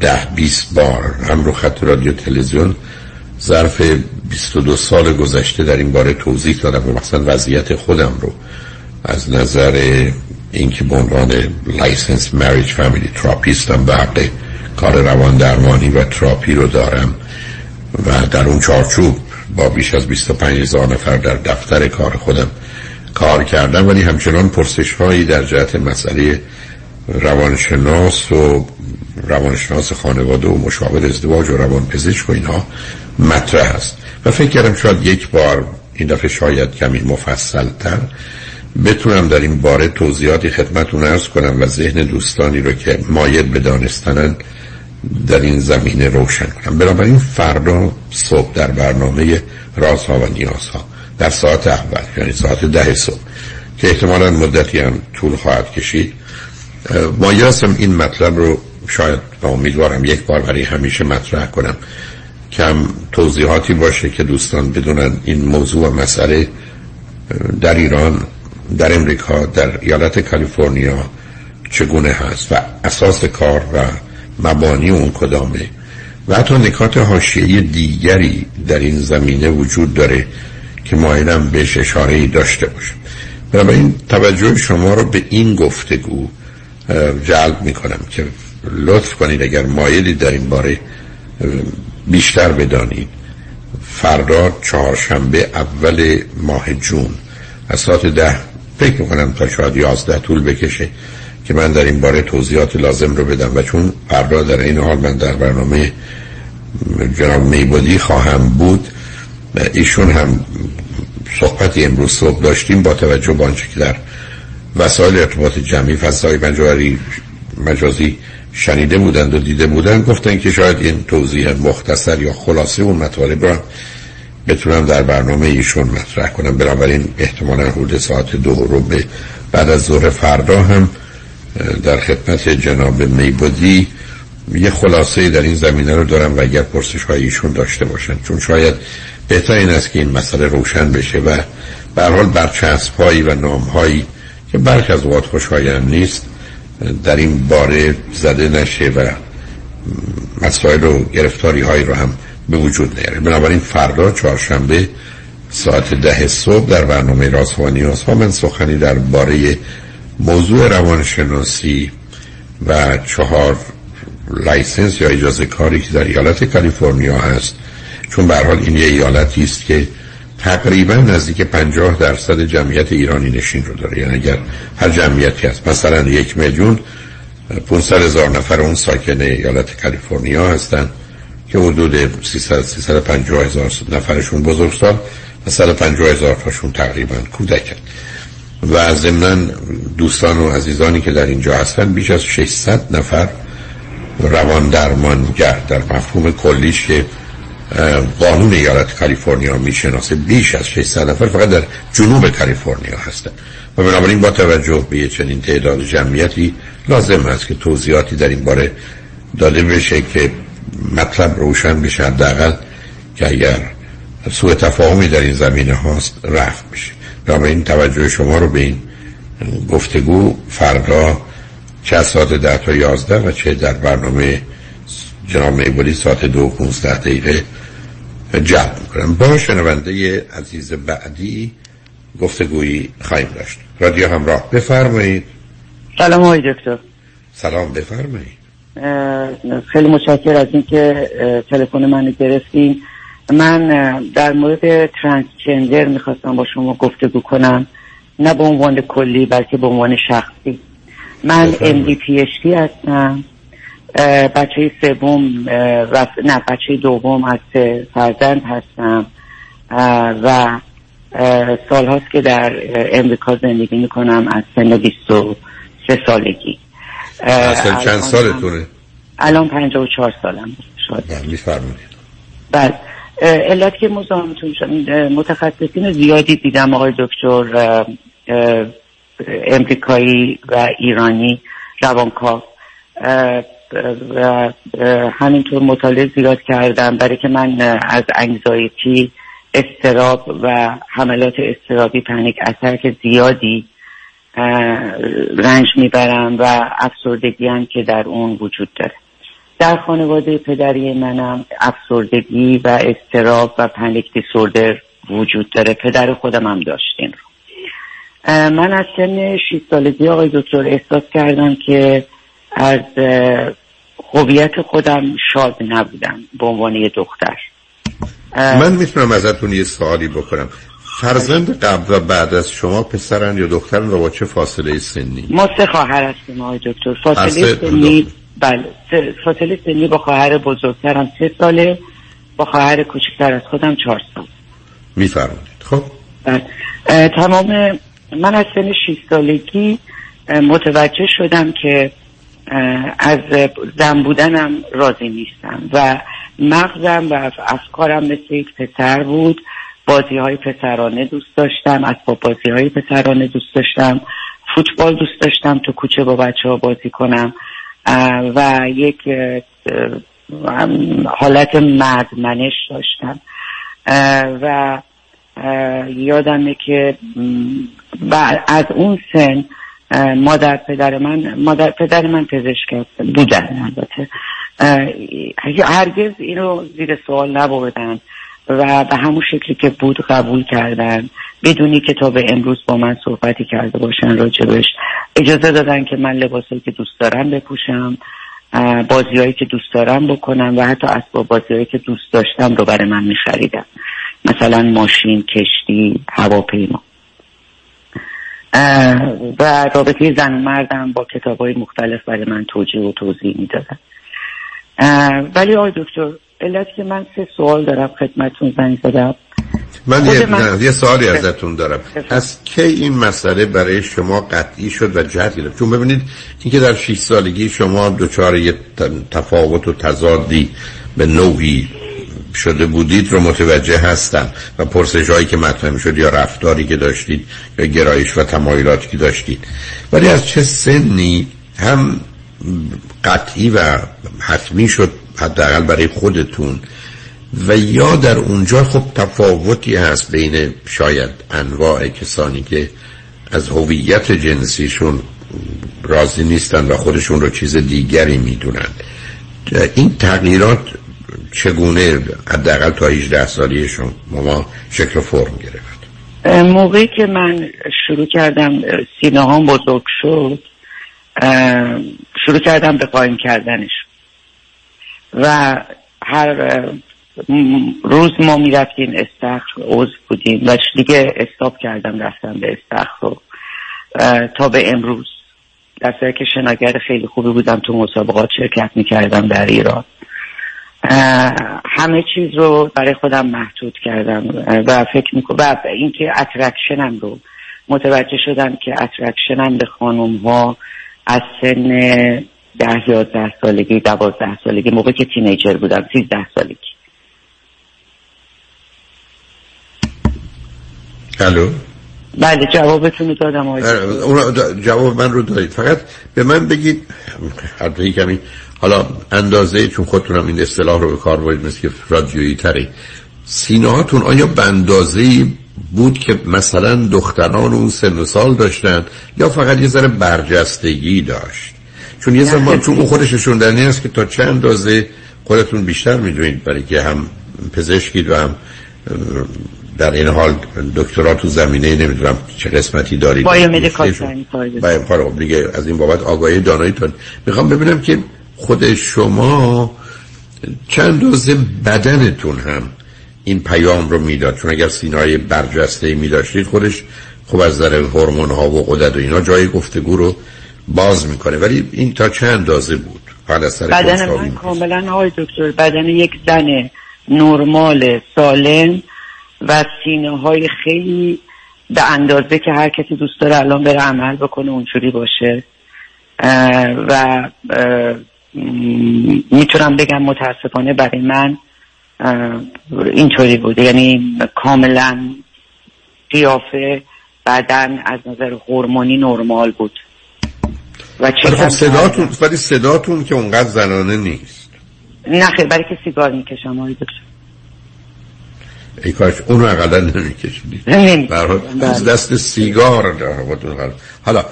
ده بیست بار هم رو خط رادیو تلویزیون ظرف 22 سال گذشته در این باره توضیح دادم و مثلا وضعیت خودم رو از نظر اینکه به عنوان licensed marriage family therapist م به حق کار روان درمانی و تراپی رو دارم و در اون چارچوب با بیش از 25 هزار نفر در دفتر کار خودم کار کردم ولی همچنان پرسش هایی در جهت مسئله روانشناس و روانشناس خانواده و مشاور ازدواج و روانپزشک و اینها مطرح است. و فکر کردم شاید یک بار این دفعه شاید کمی مفصل تر بتونم در این باره توضیحاتی خدمتون ارز کنم و ذهن دوستانی رو که مایل به دانستنن در این زمینه روشن کنم. بنابراین فردا صبح در برنامه رازها و نیازها در ساعت اول یعنی ساعت ده صبح که احتمالا مدتی هم طول خواهد کشید. مایل هستم این مطلب رو شاید و امیدوارم یک بار برای همیشه مطرح کنم. کم توضیحاتی باشه که دوستان بدونن این موضوع و مسئله در ایران در امریکا در ایالت کالیفرنیا چگونه هست و اساس کار و مبانی اون کدامه. و حتی نکات حاشیه دیگری در این زمینه وجود داره که مایلم بهش اشاره داشته باشم. بنابراین توجه شما رو به این گفتگو جلب می‌کنم که لطف کنید اگر مایلی در این باره بیشتر بدانید. فردا چهارشنبه اول ماه جون از ساعت ده فکر می‌کنم تا شاید یازده طول بکشه که من در این باره توضیحات لازم رو بدم و چون فردا در این حال من در برنامه جناب میبودی خواهم بود ایشون هم صحبتی امروز صبح داشتیم با توجه به آنچه که در وسایل ارتباط جمعی فضای مجازی مجازی شنیده بودند و دیده بودند گفتن که شاید این توضیح مختصر یا خلاصه اون مطالب را بتونم در برنامه ایشون مطرح کنم. بنابراین احتمالا حدود ساعت دو رو بعد از ظهر فردا هم در خدمت جناب میبودی یه خلاصه در این زمینه رو دارم و اگر پرسش های ایشون داشته باشن. چون شاید بهتر این است که این مسئله روشن بشه و به حال برچسب هایی و نام هایی که برخ از اوقات خوشایند نیست در این باره زده نشه و مسائل و گرفتاری هایی رو هم به وجود نیاره. بنابراین فردا چهارشنبه ساعت ده صبح در برنامه راست و ها من سخنی در باره موضوع روانشناسی و چهار license یا اجازه کاری که در ایالت کالیفرنیا هست. چون به حال این یه ایالتی است که تقریبا نزدیک 50 درصد جمعیت ایرانی نشین رو داره. یعنی اگر هر جمعیتی هست مثلا یک میلیون 500 هزار نفر اون ساکن ایالت کالیفرنیا هستند که حدود 300 350 هزار نفرشون بزرگسال و 150 هزار تاشون تقریبا کودکن. و ضمن دوستان و عزیزانی که در اینجا هستن بیش از 600 نفر روان درمانگر در مفهوم کلیش که قانون ایالت کالیفرنیا می‌شناسه بیش از 600 نفر فقط در جنوب کالیفرنیا هستن. و بنابراین با توجه به چنین تعداد جمعیتی لازم است که توضیحاتی در این باره داده بشه که مطلب روشن بشه حداقل که اگر سوء تفاهمی در این زمینه هاست رفت بشه این توجه شما رو به این گفتگو فردا چه ساعت ده تا یازده و چه در برنامه جناب میبولی ساعت دو پونزده دقیقه جلب می‌کنم. با شنونده عزیز بعدی گفتگویی خواهیم داشت. رادیو همراه بفرمایید. سلام آقای دکتر. سلام بفرمایید. خیلی متشکر از اینکه تلفن منو گرفتین. من در مورد ترانسجندر می‌خواستم با شما گفتگو کنم. نه به عنوان کلی بلکه به عنوان شخصی. من MD هستم. بچه سوم رف- نه بچه دوم از فرزند هستم. و سال هاست که در امریکا زندگی می‌کنم از سن 23 سالگی. اصلا چند الان سالتونه؟ الان 54 سالم شاید. میفرمایید. بله. علت که مزاحمتون شدم اه، متخصصین زیادی دیدم آقای دکتر امریکایی و ایرانی روانکاو. و همینطور مطالعه زیاد کردم برای که من از انگزایتی استراب و حملات استرابی پنیک اتک زیادی اه، رنج می‌برم و افسردگی هم که در اون وجود داره. در خانواده پدری منم افسردگی و استراب و پنیک دیسوردر وجود داره. پدر خودم هم داشتین رو. من از سن 6 سالگی آقای دکتر احساس کردم که از هویت خودم شاد نبودم به عنوان یه دختر. من می‌تونم ازتون یه سوالی بکنم. فرزند قبل و بعد از شما پسرن یا دخترن و با چه فاصله سنی؟ ما سه خواهر هستیم آقای دکتر. فاصله سنی بله فاصله سنی با خواهر بزرگترم سه ساله با خواهر کوچکتر از خودم چهار سال. میفرمایید. خب. بله. تمام من از سن 6 سالگی متوجه شدم که از زن بودنم راضی نیستم و مغزم و افکارم مثل یک پسر بود. بازی های پسرانه دوست داشتم اسباب بازی های پسرانه دوست داشتم. فوتبال دوست داشتم تو کوچه با بچه ها بازی کنم. و یک حالت مردمنش داشتم. و یادمه که از اون سن مادر پدر من مادر پدر من پزشک بودن البته. هرگز اینو زیر سوال نبردن و به همون شکلی که بود قبول کردن. بدونی که تا به امروز با من صحبتی کرده باشن راجبش. اجازه دادن که من لباسایی که دوست دارم بپوشم بازی هایی که دوست دارم بکنم و حتی اسباب بازی هایی که دوست داشتم رو برای من میخریدم. مثلا ماشین کشتی هواپیما. و رابطه زن و مردم با کتاب های مختلف برای من توجیه و توضیح می‌دادن. ولی آقای دکتر علت که من سه سوال دارم خدمتون زنگ زدم. من یه, من- یه سوالی ازتون دارم. از کی این مسئله برای شما قطعی شد و جهت گرفت؟ چون ببینید اینکه در 6 سالگی شما دچار یه تفاوت و تضادی به نوعی شده بودید رو متوجه هستم و پرسش هایی که مطرح شد یا رفتاری که داشتید یا گرایش و تمایلاتی که داشتید. ولی از چه سنی هم قطعی و حتمی شد حداقل برای خودتون. و یا در اونجا خب تفاوتی هست بین شاید انواع کسانی که از هویت جنسیشون راضی نیستن و خودشون رو چیز دیگری می‌دونن. این تغییرات چگونه حداقل تا 18 سالیشون ما شکل فرم گرفت؟ موقعی که من شروع کردم سینه هام بزرگ شد شروع کردم به قایم کردنش. و هر روز ما می‌رفتیم استخر عضو بودیم و دیگه استاب کردم رفتم به استخر رو تا به امروز. در که شناگر خیلی خوبی بودم تو مسابقات شرکت می‌کردم در ایران. همه چیز رو برای خودم محدود کردم و فکر می‌کنم و اینکه attraction م رو متوجه شدم که attraction م به خانم ها از سن ده یازده سالگی دوازده سالگی موقع که teenager بودم سیزده سالگی. الو؟ بله جوابتون رو دادم. اون جواب من رو دارید فقط به من بگید حتی کمی. حالا اندازه چون خودتونم این اصطلاح رو به کار برید مثل که رادیویی تری سینه هاتون آیا به اندازه بود که مثلا دختران اون سن و سال داشتن یا فقط یه ذره برجستگی داشت؟ چون یه زمان چون اون خودش نشوندنی است که تا چه اندازه خودتون بیشتر می‌دونید برای که هم پزشکید و هم در این حال دکترا تو زمینه نمی‌دونم چه قسمتی دارید آقای دکتر. باید خب دیگه از این بابت آگاهی داناییتون می‌خوام ببینم که خود شما چند دوزه بدنتون هم این پیام رو می‌داد چون اگر سینای برجسته می داشتید خودش خب از نظر هورمون ها و قدرت و اینا جای گفتگو رو باز می‌کنه. ولی این تا چه اندازه بود؟ بدن من کاملا آقای دکتر بدن یک زن نرمال سالم و سینه های خیلی به اندازه که هر کسی دوست داره الان بره عمل بکنه اونجوری باشه. و می‌تونم بگم متاسفانه برای من اینطوری بوده یعنی کاملا قیافه بدن از نظر هورمونی نرمال بود. و خب صداتون ولی صداتون که اونقدر زنانه نیست. نه خیلی برای که سیگار می‌کشم آقای دکتر. ای کاش اون رو اقلا نمیکشیدید از دست سیگار حالا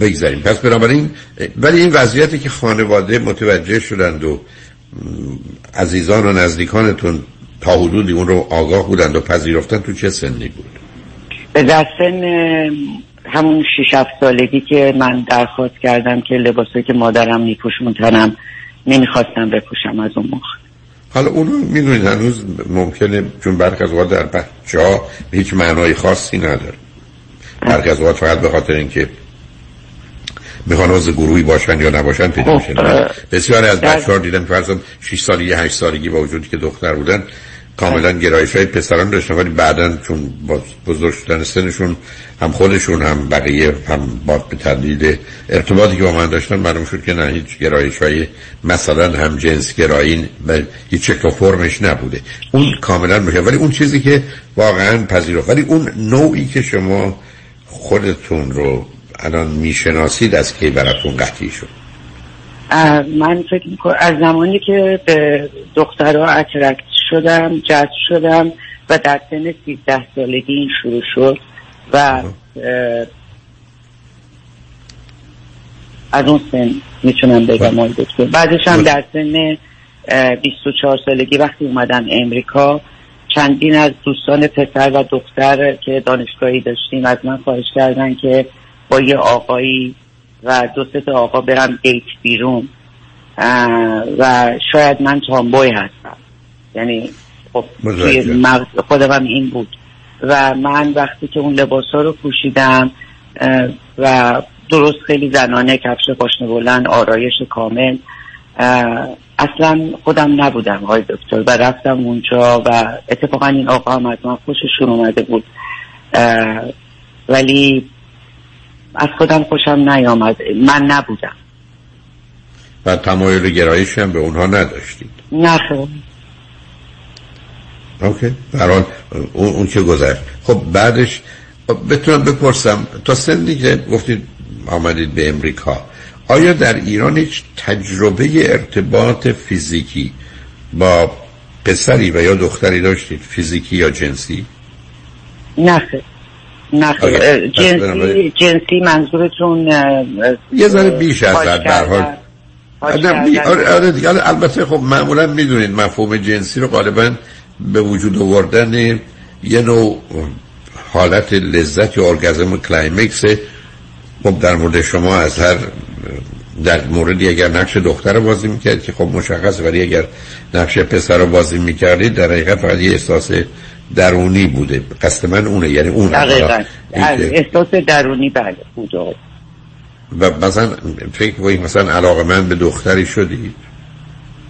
بگذاریم. پس بنابراین ولی این وضعیتی که خانواده متوجه شدند و عزیزان و نزدیکانتون تا حدودی اون رو آگاه بودند و پذیرفتن تو چه سنی بود؟ در سن همون شیش هفت سالگی که من درخواست کردم که لباسایی که مادرم میپوشونتنم نمی‌خواستم بپوشم از اون موقع حالا اونو می‌دونید هنوز ممکنه چون برخ از در بچه ها هیچ معنای خاصی نداره. برخ از فقط به خاطر اینکه می‌خوان از گروهی باشن یا نباشن پیدا خب، میشن بسیاری از بچه ها دیدن فرضم 6 سالگی 8 سالگی با وجودی که دختر بودن کاملا گرایش های پسران داشتن ولی بعدا چون بزرگ شدن سنشون هم خودشون هم بقیه هم با به ارتباطی که با من داشتن معلوم شد که نه هیچ گرایش های مثلا هم جنس گرایی و هیچ شکل فرمش نبوده. اون کاملا میشه ولی اون چیزی که واقعا پذیرفت. ولی اون نوعی که شما خودتون رو الان می‌شناسید از کی براتون قطعی شد؟ من فکر می‌کنم از زمانی که به دخترها اترکت شدم جذب شدم و در سن سیزده سالگی این شروع شد و از اون سن می‌تونم بگم آقای دکتر. بعدش هم در سن 24 سالگی وقتی اومدم امریکا چندین از دوستان پسر و دختر که دانشگاهی داشتیم از من خواهش کردن که با یه آقایی و دو سه آقا برم دیت بیرون. و شاید من تامبوی هستم. یعنی خب مغز خودم این بود. و من وقتی که اون لباس ها رو پوشیدم و درست خیلی زنانه کفش پاشنه بلند آرایش کامل اصلا خودم نبودم های دکتر. و رفتم اونجا و اتفاقا این آقا هم از من خوششون اومده بود. ولی از خودم خوشم نیامد. من نبودم. و تمایل گرایش هم به اونها نداشتید. نه اوکی. برحال اون, اون که گذشت. خب بعدش بتونم بپرسم تا سندی که گفتید آمدید به امریکا آیا در ایران هیچ تجربه ارتباط فیزیکی با پسری و یا دختری داشتید فیزیکی یا جنسی؟ نه نه جنسی جنسی منظورتون یه ذره بیش از در حال. آره،, آره دیگه البته خب معمولا می‌دونید مفهوم جنسی رو غالبا به وجود آوردن یه نوع حالت لذت یا orgasm climax خب در مورد شما از هر در موردی اگر نقش دختر رو بازی می‌کرد که خب مشخص ولی اگر نقش پسر رو بازی می‌کردید در حقیقت فقط یه احساس درونی بوده. قصد من اونه یعنی اون دقیقا. احساس درونی بله بوده و مثلا فکر کنید مثلا علاقه من به دختری شدید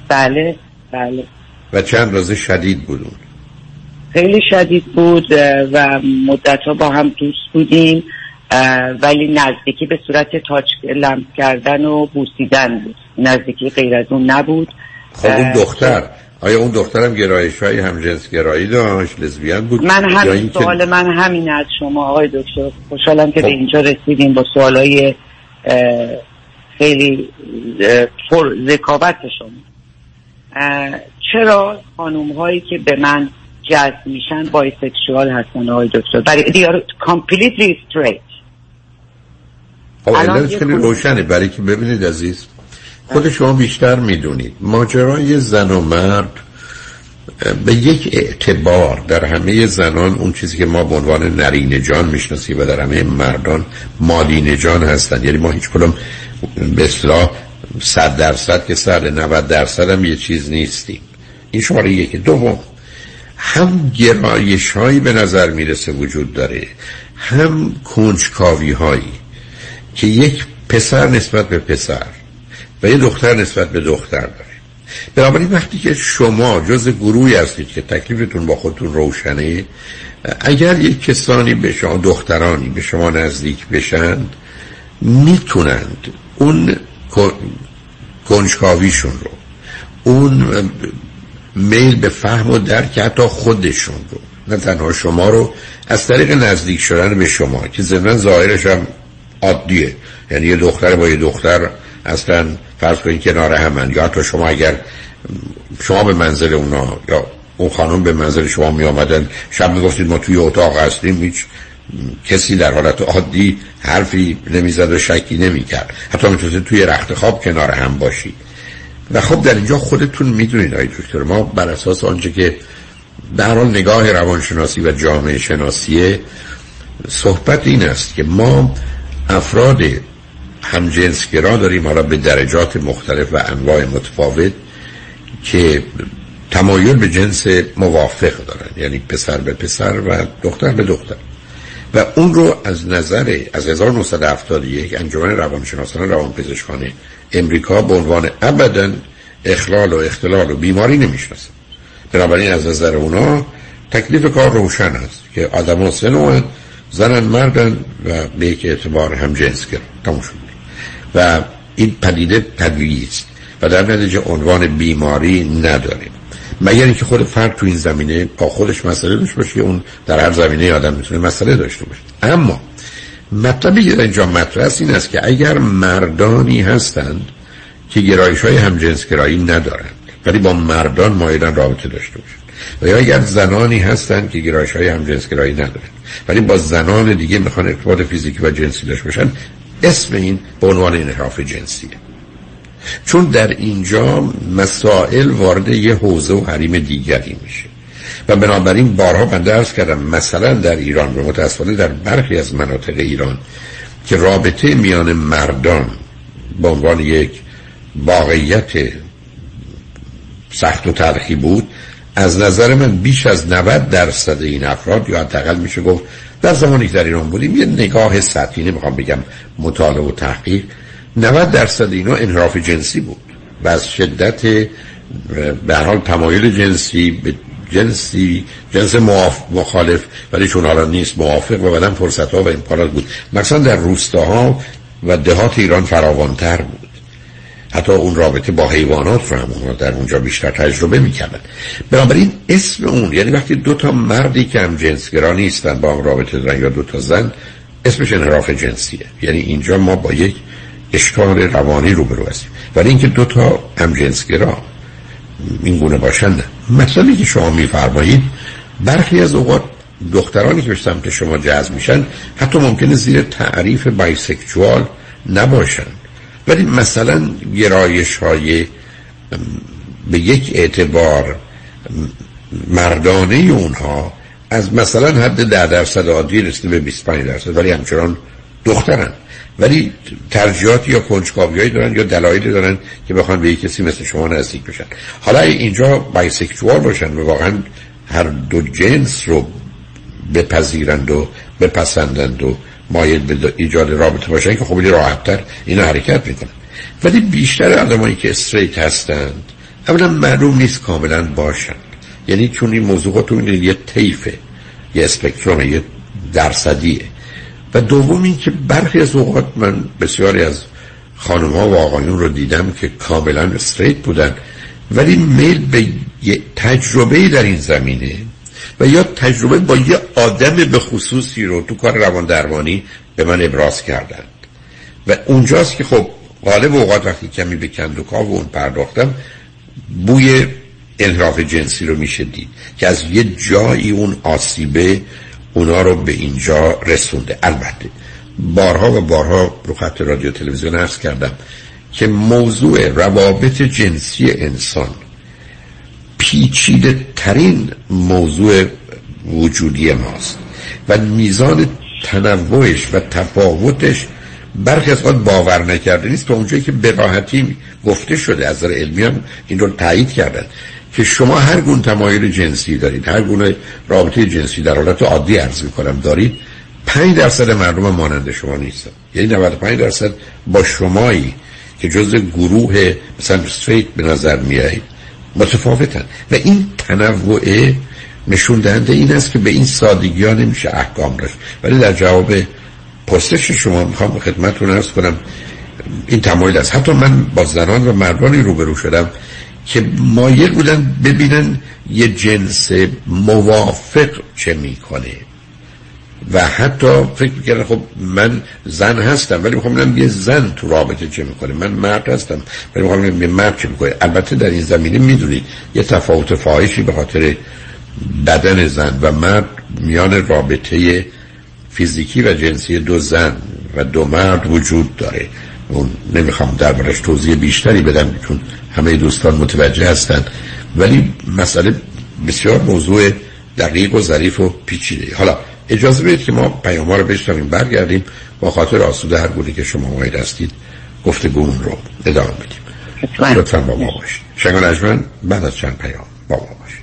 بله بله. و چند روز شدید بود خیلی شدید بود و مدت ها با هم دوست بودیم ولی نزدیکی به صورت تاچ لمس کردن و بوسیدن بود. نزدیکی غیر از اون نبود. خب اون دختر. آیا اون دخترم گرایش های همجنس گرایی داشت لزبیان بود؟ من همین سوال من همین از شما آقای دکتر. خوشحالم که به خب. اینجا رسیدیم با سوال های خیلی پر ذکاوت شما. چرا خانوم هایی که به من جذب میشن بایسکشوال هستن آقای دکتر؟ برای completely straight. خب خیلی روشنه. برای که ببینید عزیز خود شما بیشتر می‌دونید. ماجرای زن و مرد به یک اعتبار در همه زنان اون چیزی که ما به عنوان نرینه جان می‌شناسیم و در همه مردان مادین جان هستن. یعنی ما هیچ کدوم به اصلاح صد درصد که سر 90 درصد هم یه چیز نیستیم. این شماره یکی. دوم هم گرایش هایی به نظر می‌رسه وجود داره هم کنجکاوی هایی که یک پسر نسبت به پسر و یه دختر نسبت به دختر داره. بنابراین وقتی که شما جز گروهی هستید که تکلیفتون با خودتون روشنه اگر یک کسانی به شما دخترانی به شما نزدیک بشن می‌تونند اون کنجکاویشون رو اون میل به فهم و درک حتی خودشون رو نه تنها شما رو. از طریق نزدیک شدن به شما که ضمن ظاهرش هم عادیه. یعنی یه دختر با یه دختر اصلا فرض کنید کنار همن یا حتی شما اگر شما به منزل اونا یا اون خانم به منزل شما می آمدن شب می گفتید ما توی اتاق هستیم هیچ کسی در حالت عادی حرفی نمی‌زد و شکی نمی‌کرد. حتی می‌تونید توی رخت خواب کنار هم باشید. و خب در اینجا خودتون می‌دونید آقای دکتر ما بر اساس آنچه که در حال نگاه روانشناسی و جامعه شناسیه صحبت این است که ما افراد همجنسگرا داریم حالا به درجات مختلف و انواع متفاوت که تمایل به جنس موافق دارن یعنی پسر به پسر و دختر به دختر. و اون رو از نظر از 1971 انجمن روانشناسان روانپزشکان امریکا به عنوان ابدا اخلال و اختلال و بیماری نمی‌شناسن بنابراین از نظر اونا تکلیف کار روشن است که آدم ها سه زنن مردن و به یک اعتبار هم جنس کرد و این پدیده طبیعی است و در نتیجه عنوان بیماری نداریم مگر اینکه خود فرد تو این زمینه با خودش مسئله داشته باشه اون در هر زمینه آدم می‌تونه مسئله داشته باشه. اما مطلبی که اینجا مطرح است این است که اگر مردانی هستند که گرایش های همجنس گرایی ندارند ولی با مردان مایلن رابطه داشته باشند. و یا اگر زنانی هستند که گرایش های همجنس گرایی ندارند ولی با زنان دیگه می‌خوان ارتباط فیزیکی و جنسی داشته باشن اسم این به عنوان انحراف جنسیه. چون در اینجا مسائل وارد یه حوزه و حریم دیگری میشه. و بنابراین بارها من درس کردم مثلا در ایران و متاسفانه در برخی از مناطق ایران که رابطه میان مردان به عنوان یک واقعیت سخت و تلخی بود از نظر من بیش از 90 درصد این افراد یا حداقل میشه گفت در زمانی که در ایران بودیم یه نگاه سطحی نمی‌خوام بگم مطالعه و تحقیق 90 درصد اینا انحراف جنسی بود و از شدت به حال تمایل جنسی به جنسی جنس مخالف ولی چون حالا نیست موافق و بعدا فرصت ها و امکانات بود. مثلا در روستاها و دهات ایران فراوانتر بود. حتی اون رابطه با حیوانات رو هم در اونجا بیشتر تجربه می‌کردن. بنابراین اسم اون یعنی وقتی دو تا مردی که هم جنسگرا نیستن با هم رابطه دارن یا دو تا زن اسمش انحراف جنسیه. یعنی اینجا ما با یک اشکال روانی روبرو هستیم. ولی اینکه دو تا همجنسگرا این گونه باشن مثلا که شما میفرمایید برخی از اوقات دخترانی که به سمت شما جذب میشن حتی ممکنه زیر تعریف بایسکچوال نباشن ولی مثلا گرایش های به یک اعتبار مردانه اونها از مثلا حد ده درصد عادی رسیده به 25 درصد ولی همچنان دخترن. ولی ترجیحات یا کنجکاویایی دارن یا دلایلی دارن که بخوان به کسی مثل شما نزدیک بشن. حالا اینجا بایسکشوال باشن و واقعا هر دو جنس رو بپذیرند و بپسندند و مایل به ایجاد رابطه باشن که خب راحتتر اینا حرکت می‌کنن. ولی بیشتر آدمایی که استریت هستند اولا معلوم نیست کاملا باشن. یعنی چون این موضوع تو یه طیفه یه اسپکتروم یه درصدیه. و دوم این که برخی از اوقات من بسیاری از خانم ها و آقایون رو دیدم که کاملا استریت بودن. ولی میل به یه تجربه در این زمینه و یا تجربه با یه آدم به خصوصی رو تو کار روان درمانی به من ابراز کردند. و اونجاست که خب غالب اوقات وقتی کمی به کندوکا و اون پرداختم بوی انحراف جنسی رو میشه دید که از یه جایی اون آسیبه اونا رو به اینجا رسونده. البته بارها و بارها رو خط رادیو تلویزیون ارز کردم که موضوع روابط جنسی انسان پیچیده ترین موضوع وجودی ماست و میزان تنوعش و تفاوتش برخی از خود باور نکرده نیست. تا اونجایی که به راحتی گفته شده از نظر علمی هم این رو تایید کردن. که شما هر گونه تمایل جنسی دارید هر گونه رابطه جنسی در حالت عادی عرض می‌کنم دارید 5 درصد مردم مانند شما نیستن. یعنی 95 درصد با شمایی که جز گروه مثلا استریت به نظر میایید متفاوتن. و این تنوع نشون دهنده این است که به این سادگی ها نمیشه احکام داشت. ولی در جواب پرسش شما می‌خوام خدمتتون ارز کنم این تمایل است. حتی من با زنان و مردانی روبرو شدم. که مایل بودن ببینن یه جنس موافق چه می‌کنه. و حتی فکر می‌کردن خب من زن هستم ولی می‌خوام ببینم یه زن تو رابطه چه می‌کنه. من مرد هستم ولی می‌خوام ببینم یه مرد چه می‌کنه. البته در این زمینه می‌دونید یه تفاوت فاحشی به خاطر بدن زن و مرد میان رابطه فیزیکی و جنسی دو زن و دو مرد وجود داره. اون نمی‌خوام دربارش توضیح بیشتری بدم چون همه دوستان متوجه هستند. ولی مسئله بسیار موضوع دقیق و ظریف و پیچیده. حالا اجازه بدید که ما پیام ها رو بشنویم برگردیم. با خاطر آسوده هر گونه که شما مایل هستید گفتگومون رو ادامه بدیم. لطفا با ما باشید. شنگ بعد از چند پیام با ما باشید.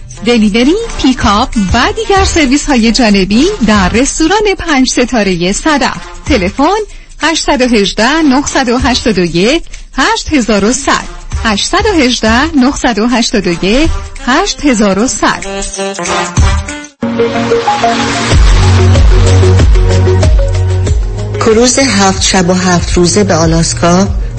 دلیوری، پیکاپ و دیگر سرویس های جانبی در رستوران پنج ستاره صدف. تلفن 818 981 8100 818 981 8100 کروز هفت شب و هفت روزه به آلاسکا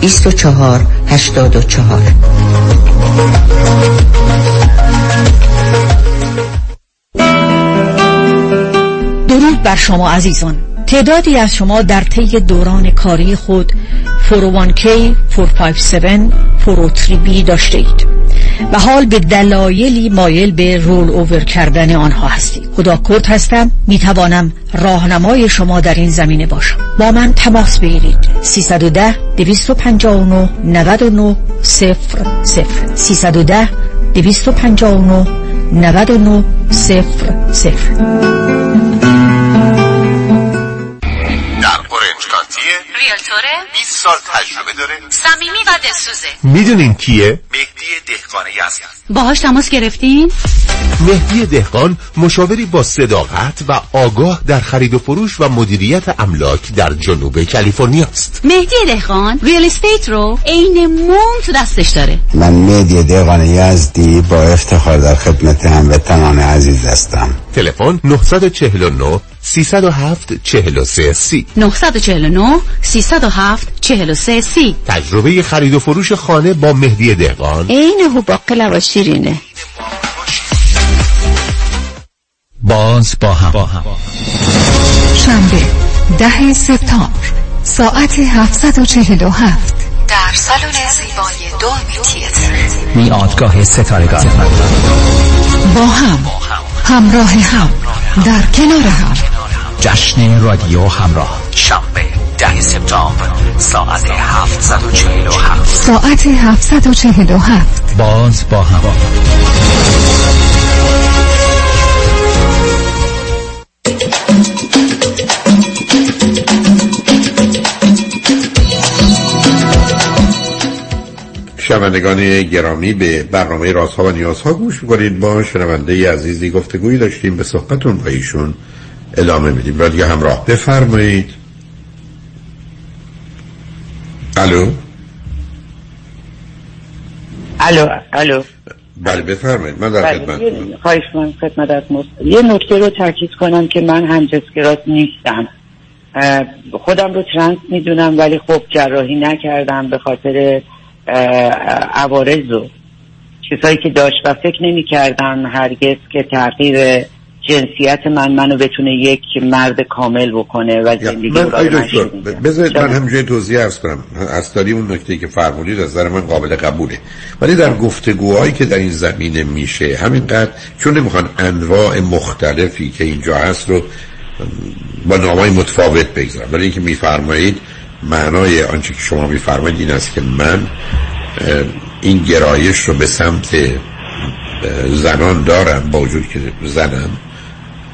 24 84 درود بر شما عزیزان. تعدادی از شما در طی دوران کاری خود 401k 457 403b داشته اید. و حال به دلایلی مایل به رول اوور کردن آنها هستید خدا کرد هستم. می توانم راهنمای شما در این زمینه باشم. با من تماس بگیرید. 310 259 99 0 0 310 259 99 0 0 در اورنج کانتیه ریلتوره 20 سال تجربه داره. صمیمی و دلسوزه. می‌دونین کیه؟ مهدی دهقانی هست باهاش تماس گرفتین؟ مهدی دهقان مشاوری با صداقت و آگاه در خرید و فروش و مدیریت املاک در جنوب کالیفرنیا است. مهدی دهقان ریل استیت رو عین موم تو دستش داره. من مهدی دهقان یزدی با افتخار در خدمت هموطنان عزیز هستم. تلفن 949 307 43 سی. 949 307 43 سی. تجربه خرید و فروش خانه با مهدی دهقان. عین هوباقلا و شیرینه. باز با هم, با هم. شنبه ده سپتامبر ساعت 747 در سالن زیبای دولمی تیتر میادگاه ستارگان. با هم. همراه هم. در کنار هم. جشن رادیو همراه. شنبه ده سپتامبر ساعت 747 ساعت 747 باز با هم شنوندگان گرامی به برنامه رازها و نیازها گوش می‌کنید. با شنونده عزیزی گفتگویی داشتیم. به صحبتون با ایشون ادامه میدیم. و دیگه همراه. بفرمایید. الو؟ الو الو. بله بفرمایید. من در بله، خدمت یه- خواهش من خدمت مست... یه نکته رو تاکید کنم که من همجنسگرا نیستم. خودم رو ترنس می‌دونم ولی خب جراحی نکردم به خاطر عوارض و چیزهایی که داشت و فکر نمی کردم هرگز که تغییر جنسیت من منو بتونه یک مرد کامل بکنه و زندگی من بذارید من همینجای توضیح ارز کنم. اصلی اون نکته که فرمودید از نظر من قابل قبوله. ولی در گفتگوهایی که در این زمینه میشه همینقدر چون نمی‌خوان انواع مختلفی که اینجا هست رو با نامای متفاوت بگذارم ولی اینکه میفرمایید معنای آنچه که شما میفرمایید این است که من این گرایش رو به سمت زنان دارم با وجود که زنم.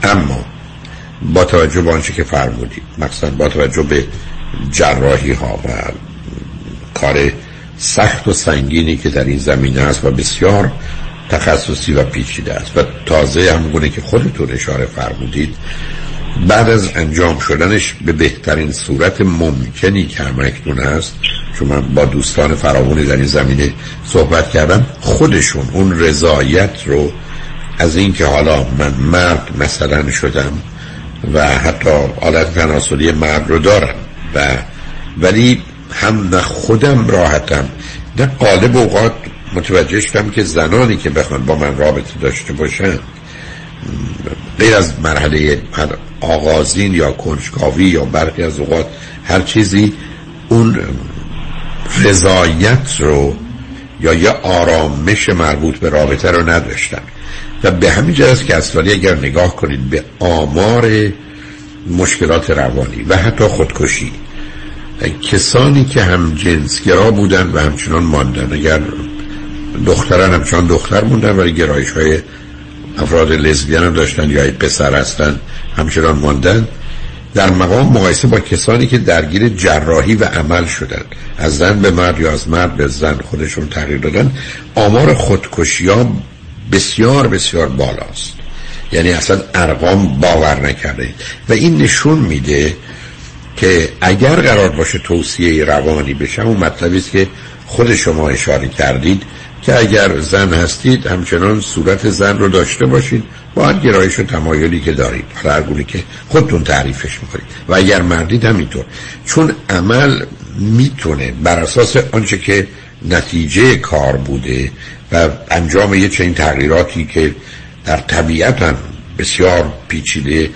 اما با توجه به آنچه که فرمودید مثلا با توجه به جراحی ها و کار سخت و سنگینی که در این زمینه است و بسیار تخصصی و پیچیده است و تازه همونه که خودتون اشاره فرمودید بعد از انجام شدنش به بهترین صورت ممکنی که همکنون هست چون من با دوستان فراوانی در این زمینه صحبت کردم خودشون اون رضایت رو از اینکه حالا من مرد مثلا شدم و حتی حالت تناسلی مرد رو دارم و ولی هم نه خودم راحتم نه قالب اوقات متوجه شدم که زنانی که بخوان با من رابطه داشته باشن غیر از مرحله آغازین یا کنجکاوی یا برخی از اوقات هر چیزی اون رضایت رو یا یه آرامش مربوط به رابطه رو نداشتن. و به همین جهت که اصلی اگر نگاه کنید به آمار مشکلات روانی و حتی خودکشی کسانی که هم جنسگرا بودن و همچنان ماندن اگر دختران همچنان دختر موندن ولی گرایش های افراد لزبیان هم داشتن یا پسر هستن همچنان ماندن در مقام مقایسه با کسانی که درگیر جراحی و عمل شدن از زن به مرد یا از مرد به زن خودشون تغییر دادن آمار خودکشی ها بسیار بسیار بالاست. یعنی اصلا ارقام باور نکرده و این نشون میده که اگر قرار باشه توصیه روانی بشه اون مطلبی است که خود شما اشاره کردید که اگر زن هستید همچنان صورت زن رو داشته باشید با هر گرایش و تمایلی که دارید. هر گونه که خودتون تعریفش می‌کنید. و اگر مردید همینطور. چون عمل می‌تونه بر اساس آنچه که نتیجه کار بوده و انجام یه چنین تغییراتی که در طبیعت هم بسیار پیچیده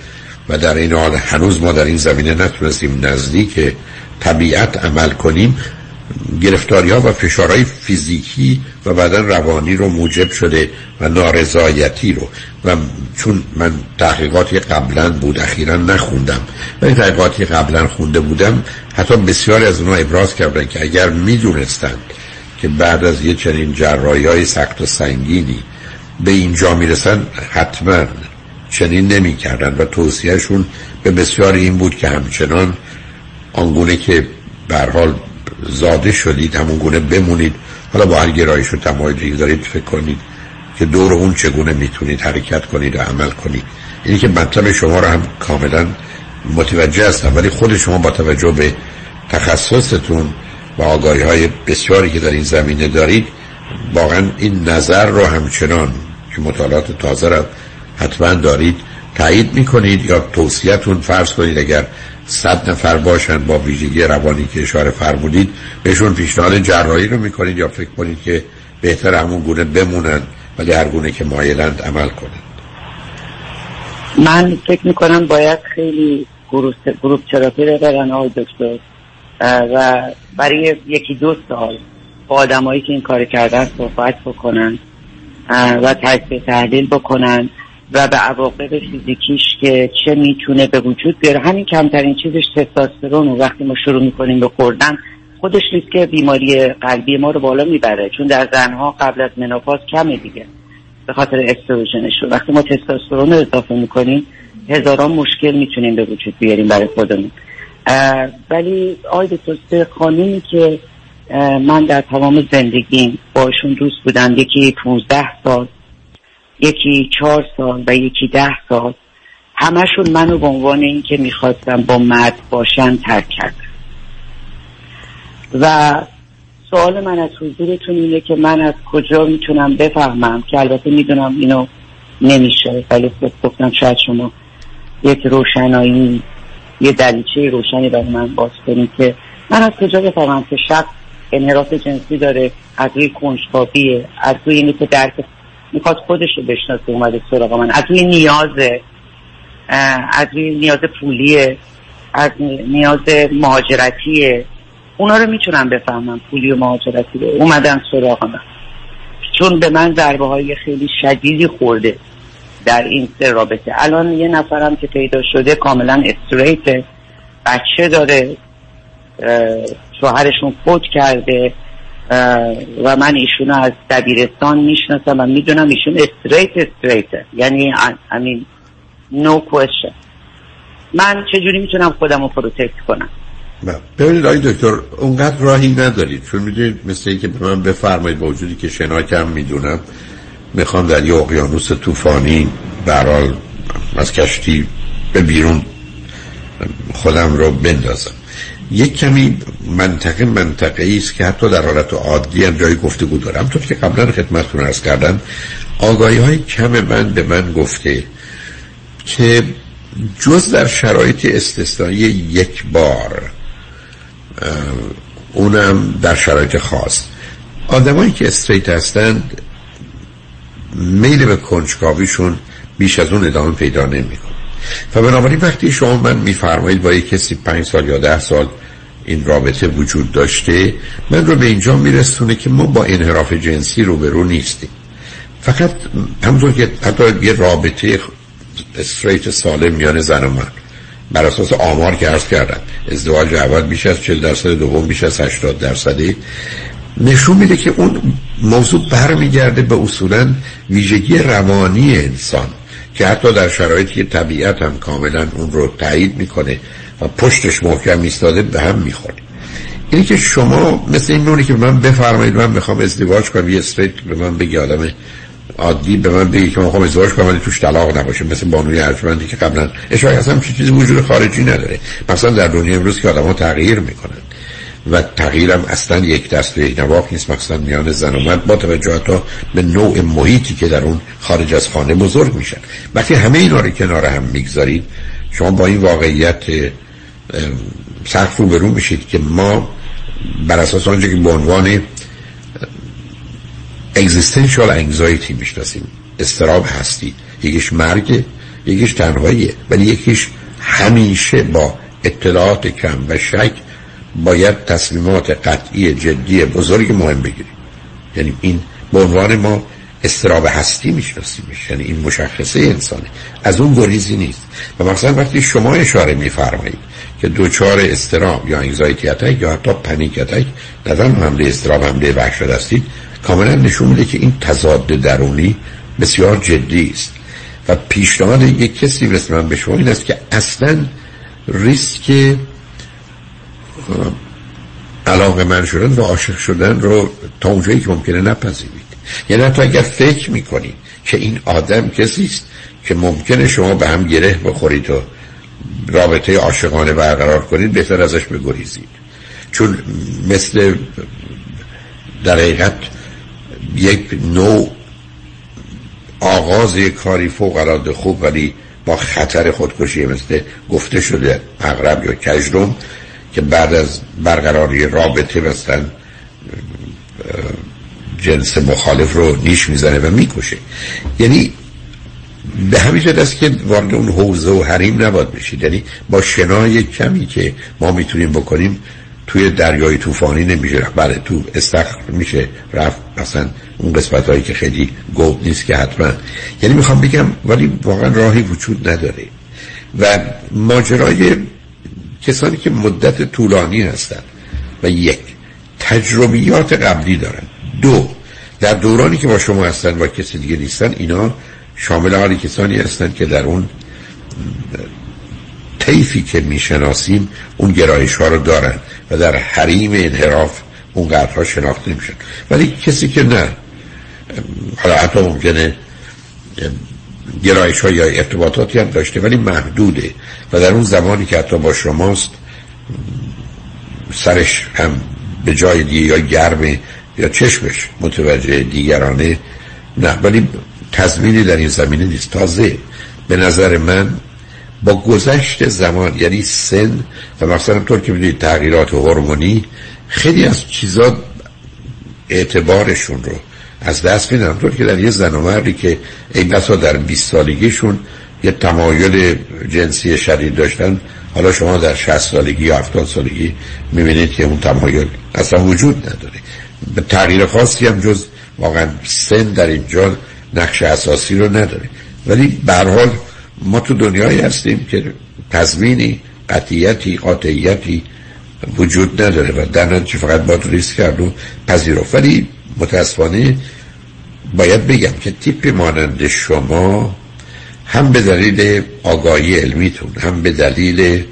و در این حال هنوز ما در این زمینه نتونستیم نزدیک طبیعت عمل کنیم گرفتاری ها و فشارهای فیزیکی و بعدا روانی رو موجب شده و نارضایتی رو. و چون من تحقیقاتی قبلا بود اخیرا نخوندم و این تحقیقاتی قبلا خونده بودم حتی بسیاری از اونها ابراز کردن که اگر می‌دونستند که بعد از یه چنین جرایی های سخت و سنگینی به اینجا می‌رسن حتما چنین نمی کردن و توصیهشون به بسیاری این بود که همچنان آنگونه که حال زاده شدید همون گونه بمونید. حالا با هر گرایش و تمایلی دارید فکر کنید که دور اون چگونه می‌تونید حرکت کنید و عمل کنید. اینی که مطلب شما رو هم کاملا متوجه هستم ولی خود شما با توجه به تخصصتون و آگاهی های بسیاری که در این زمینه دارید واقعا این نظر رو همچنان که مطالعات تازه رو حتما دارید تایید می‌کنید یا توصیهتون فرض کنید اگر صد نفر باشن با ویژگی روانی که اشاره فرمودید بهشون پیشنهاد جراحی رو می‌کنید یا فکر کنید که بهتر همون گونه بمونن ولی هر گونه که مایلند عمل کنند. من فکر می‌کنم باید خیلی گروپ تراپی رو برن آقای دکتر. و برای یکی دو سال با آدمایی که این کار کردن صحبت بکنن و تجزیه تحلیل بکنن و به عواقب فیزیکیش که چه می‌تونه به وجود بیاره. همین کمترین چیزش تستوسترون و وقتی ما شروع می‌کنیم به خوردن خودش ریسک بیماری قلبی ما رو بالا می‌بره چون در زنها قبل از منوپاز کمه دیگه به خاطر استروژنش. وقتی ما تستوسترون رو اضافه می‌کنیم هزاران مشکل می‌تونیم به وجود بیاریم برای خودمون. ولی آی دکتر خانومی که من در تمام زندگیم باشون دوست بودم یکی 15 سال یکی چهار سال و یکی ده سال همشون منو به عنوان اینکه می‌خواستم با مرد باشن ترک کرد و سوال من از حضورتون اینه که من از کجا می‌تونم بفهمم که البته می‌دونم اینو نمیشه ولی گفتم شاید شما یک روشنایی یه دریچه روشنی برای من باز کنید که من از کجا بفهمم که شخص انحراف جنسی داره از روی کنجکاویه از روی اینه که درک می‌خواد خودش رو بشناسه اومده سراغ من از روی نیازه از روی نیاز پولیه از نیاز مهاجرتیه اونا رو می‌تونم بفهمم پولی و مهاجرتی رو. اومدن سراغ من. چون به من ضربه های خیلی شدیدی خورده. در این سه رابطه. الان یه نفرم که پیدا شده کاملا straight بچه داره شوهرشون فوت کرده و من ایشونو از دبیرستان می‌شناسم و می‌دونم ایشون straight straight یعنی I mean no question من چجوری می‌تونم خودم رو protect کنم؟ ببینید آقای دکتر اونقدر راهی ندارید. چون می‌دونید مثل که به من بفرمایید با وجودی که شناکم می‌دونم. می‌خوام در یه اقیانوس طوفانی برال از کشتی به بیرون خودم رو بندازم. یک کمی منطقه منطقه است که حتی در حالت عادی هم جای گفتگو دارم. تو که قبلا خدمتتون ارز کردم آگاهی های کم من به من گفته که جز در شرایط استثنایی یک بار اونم در شرایط خاص. آدمایی که استریت هستند میل به کنجکاویشون بیش از اون ادامه پیدا نمی‌کنه. و بنابراین وقتی شما من میفرمایید با یک کسی پنج سال یا ده سال این رابطه وجود داشته من رو به اینجا میرسونه که ما با انحراف جنسی روبرو نیستیم. فقط همونطور که حتی یه رابطه استریت سالم میان زن و من بر اساس آمار که عرض کردم ازدواج اول بیش از 40 درصد دوم بیش از 80 درصدی نشون میده که اون موضوع برمیگرده به اصولا ویژگی روانی انسان که حتی در شرایطی که طبیعت هم کاملا اون رو تایید می‌کنه و پشتش محکم ایستاده به هم می‌خوره. اینی که شما مثل این نونی که من بفرمایید من می‌خوام ازدواج کنم یه استریت به من بگی آدم عادی به من بگی که من می‌خوام ازدواج کنم ولی توش طلاق نباشه مثل بانوی ارجمندی که قبلا اشاره اصلا چیزی وجود خارجی نداره. مثلا در دنیا امروز که آدم ها تغییر می‌کنن. و تغییرم اصلا یک دست و یک نواخ نیست مثلا میان زن و مرد با توجه تا به نوع محیطی که در اون خارج از خانه بزرگ میشن. وقتی همه اینا رو کنار هم می‌گذارید شما با این واقعیت سخت رو برون میشید که ما بر اساس آنچه که به عنوان اگزیستنشال انگزایتی می‌شناسیم استراب هستی یکیش مرگ یکیش تنهاییه ولی یکیش همیشه با اطلاعات کم و شک باید تصمیمات قطعی جدی بزرگ مهم بگیریم. یعنی این به عنوان ما استراب هستی میشناسیمش. یعنی این مشخصه انسانه. از اون گریزی نیست. و مثلا وقتی شما اشاره میفرمایید که دوچار استراب یا انگزایتی اتک یا حتی پنیک اتک نظرم حمله استراب حمله وحشت هستید کاملا نشون میده که این تضاد درونی بسیار جدی است. و پیشنهاد یک کسی مثل من به شما این است که اصلا ریسک علاقه من شدن و عاشق شدن رو تا اونجایی که ممکنه نپذیرید. یعنی حتی اگر فکر می‌کنید که این آدم کسی است که ممکنه شما به هم گره بخورید و رابطه عاشقانه برقرار کنید بهتر ازش بگریزید. چون مثل در حقیقت یک نوع آغاز کاری فوق العاده خوب ولی با خطر خودکشی مثل گفته شده اغرب یا کجروم که بعد از برقراری رابطه بستن جنس مخالف رو نیش می‌زنه و می‌کشه. یعنی به همین جد است که وارد اون حوزه و حریم نباد بشید. یعنی با شنای کمی که ما می‌تونیم بکنیم توی دریای طوفانی نمیشه رفت. بله تو استخر میشه رفت. مثلا اون قسمت هایی که خیلی گود نیست که حتما. یعنی می‌خوام بگم ولی واقعا راهی وجود نداره. و ماجرای کسانی که مدت طولانی هستن و یک تجربیات قبلی دارن. دو در دورانی که با شما هستن و کسی دیگه نیستن اینا شامل حالی کسانی هستند که در اون طیفی که می‌شناسیم اون گرایش ها رو دارن و در حریم انحراف اون ها شناخته نمیشن ولی کسی که نه حالا حتی ممکنه گرایش ها یا ارتباطاتی هم داشته ولی محدوده. و در اون زمانی که حتی با شماست سرش هم به جای دیگه یا گرمه یا چشمش متوجه دیگرانه نه. ولی تضمینی در این زمینه نیست. تازه به نظر من با گذشت زمان یعنی سن و مثلا طور که می‌دونید تغییرات هورمونی خیلی از چیزا اعتبارشون رو از دست میدن طور که در یه زن و مردی که این بسا در 20 سالگیشون یه تمایل جنسی شدید داشتن حالا شما در 60 سالگی یا 70 سالگی می‌بینید که اون تمایل اصلا وجود نداره. به تغییر خاصی هم جز واقعا سن در اینجا نقش اساسی رو نداره. ولی به حال ما تو دنیایی هستیم که تضمینی قطعیتی قاطعیتی وجود نداره و در نتیجه فقط باید ریسک کرد و پذیرفت. ولی متاسفانه باید بگم که تیپ مانند شما هم به دلیل آگاهی علمیتون هم به دلیل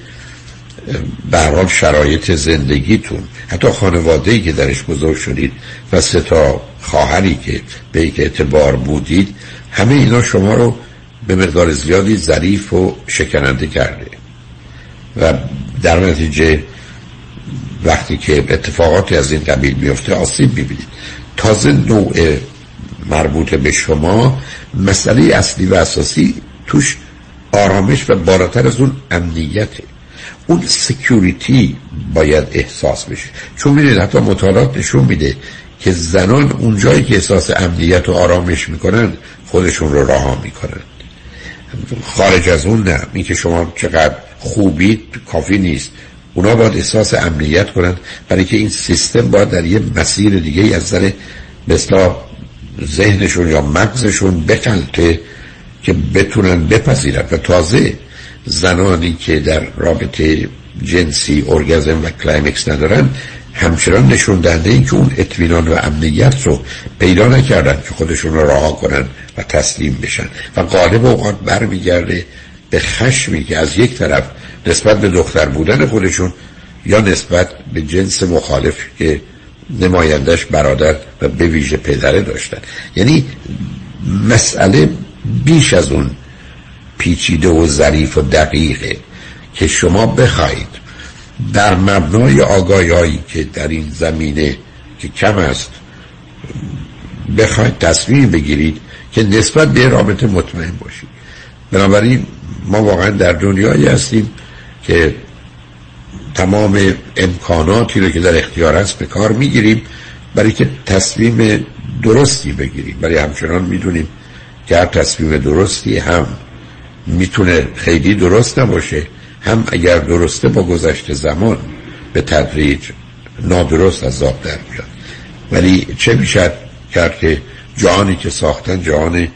برحال شرایط زندگیتون حتی خانواده که درش بزرگ شدید و سه تا خواهری که به یک اعتبار بودید همه اینا شما رو به مقدار زیادی ظریف و شکننده کرده. و در نتیجه وقتی که اتفاقاتی از این قبیل میفته آسیب ببینید تازه نوع مربوط به شما مسئله اصلی و اساسی توش آرامش و بالاتر از اون امنیته. اون security باید احساس بشه. چون می‌دید حتی مطالعات نشون میده که زنان اونجایی که احساس امنیت و آرامش می‌کنن خودشون رو رها می‌کنن. خارج از اون نه. این که شما چقدر خوبید کافی نیست. اونا باید احساس امنیت کنند برای که این سیستم باید در یه مسیر دیگه از نظر مثلا ذهنشون یا مغزشون بکلته که بتونن بپذیرن. و تازه زنانی که در رابطه جنسی ارگزم و climax ندارن همچنان نشون دهنده این که اون اطمینان و امنیت رو پیدا نکردن که خودشون رو رها کنن و تسلیم بشن. و غالب اوقات برمیگرده به خشمی که از یک طرف نسبت به دختر بودن خودشون یا نسبت به جنس مخالف که نمایندش برادر و به ویژه پدره داشتن. یعنی مسئله بیش از اون پیچیده و ظریف و دقیقه که شما بخواید در مبنای آگاهی که در این زمینه که کم است بخواید تصمیم بگیرید که نسبت به رابطه مطمئن باشید. بنابراین ما واقعا در دنیایی هستیم که تمام امکاناتی رو که در اختیار است به کار می‌گیریم. برای که تصمیم درستی بگیریم. برای همچنان می‌دونیم که هر تصمیم درستی هم می‌تونه خیلی درست نباشه هم اگر درسته با گذشت زمان به تدریج نادرست از آب در میاد. ولی چه می‌شد؟ کرد که جهانی که ساختن جهان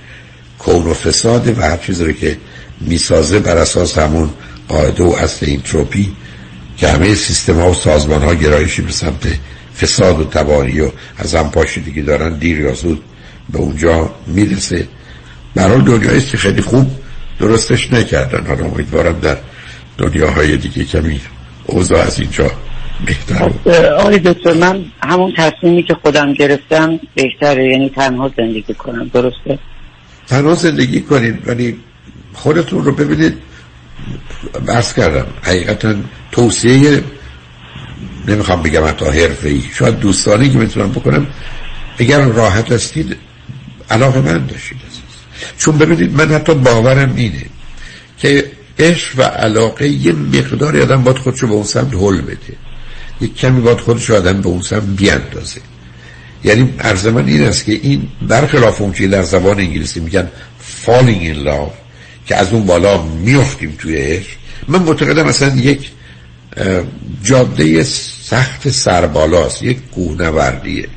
کون و فساده و هر چیزی رو که می‌سازه بر اساس همون قاعده و اصل اینتروپی که همه سیستم ها و سازمان ها گرایشی به سمت فساد و تباری و از هم پاشیدگی دارن دیر یا زود به اونجا می‌رسه. برای دنیایی که خیلی خوب درستش نکردن. حالا امیدوارم در دنیاهای دیگه کمی اوضاع از اینجا بهتر آقای دکتر من همون تصمیمی که خودم گرفتم بهتره. یعنی تنها زندگی کنم. درسته؟ تنها زندگی کنید ولی خودتون رو ببینید. بحث کردم حقیقتا توصیه نمی‌خوام بگم حتی حرفه ای شاید دوستانی که می‌تونم بکنم اگر راحت هستید علاقه من داشتید چون ببینید من حتی باورم اینه که عشق و علاقه یه مقداری آدم باید خودشو به اون سمت حل بده. یک کمی باید خودشو آدم به اون سمت بیاندازه. یعنی عرض من این است که این برخلاف اون در زبان انگلیسی میگن falling in love که از اون بالا میفتیم توی عشق. من معتقدم مثلا یک جاده سخت سربالاست یک کوهنوردیه.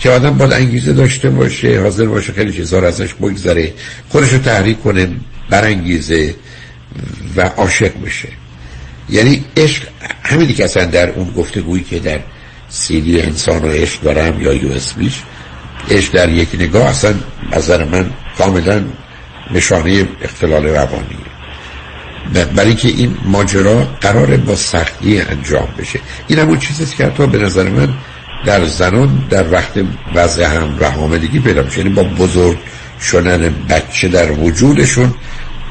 که آدم باید انگیزه داشته باشه حاضر باشه خیلی چیزها ازش بگذره خودش رو تحریک کنه برانگیزه و عاشق بشه. یعنی عشق همینی که اصلا در اون گفتگویی که در سیدی انسان و عشق دارم یا یو اس بیش عشق در یک نگاه اصلا نظر من کاملا نشانه اختلال روانیه برای که این ماجرا قرار با سختی انجام بشه. این همون چیزیست که حتی به نظر من در زنان در وقت وضع هم رهامدگی پیدا میشه. یعنی با بزرگ شدن بچه در وجودشون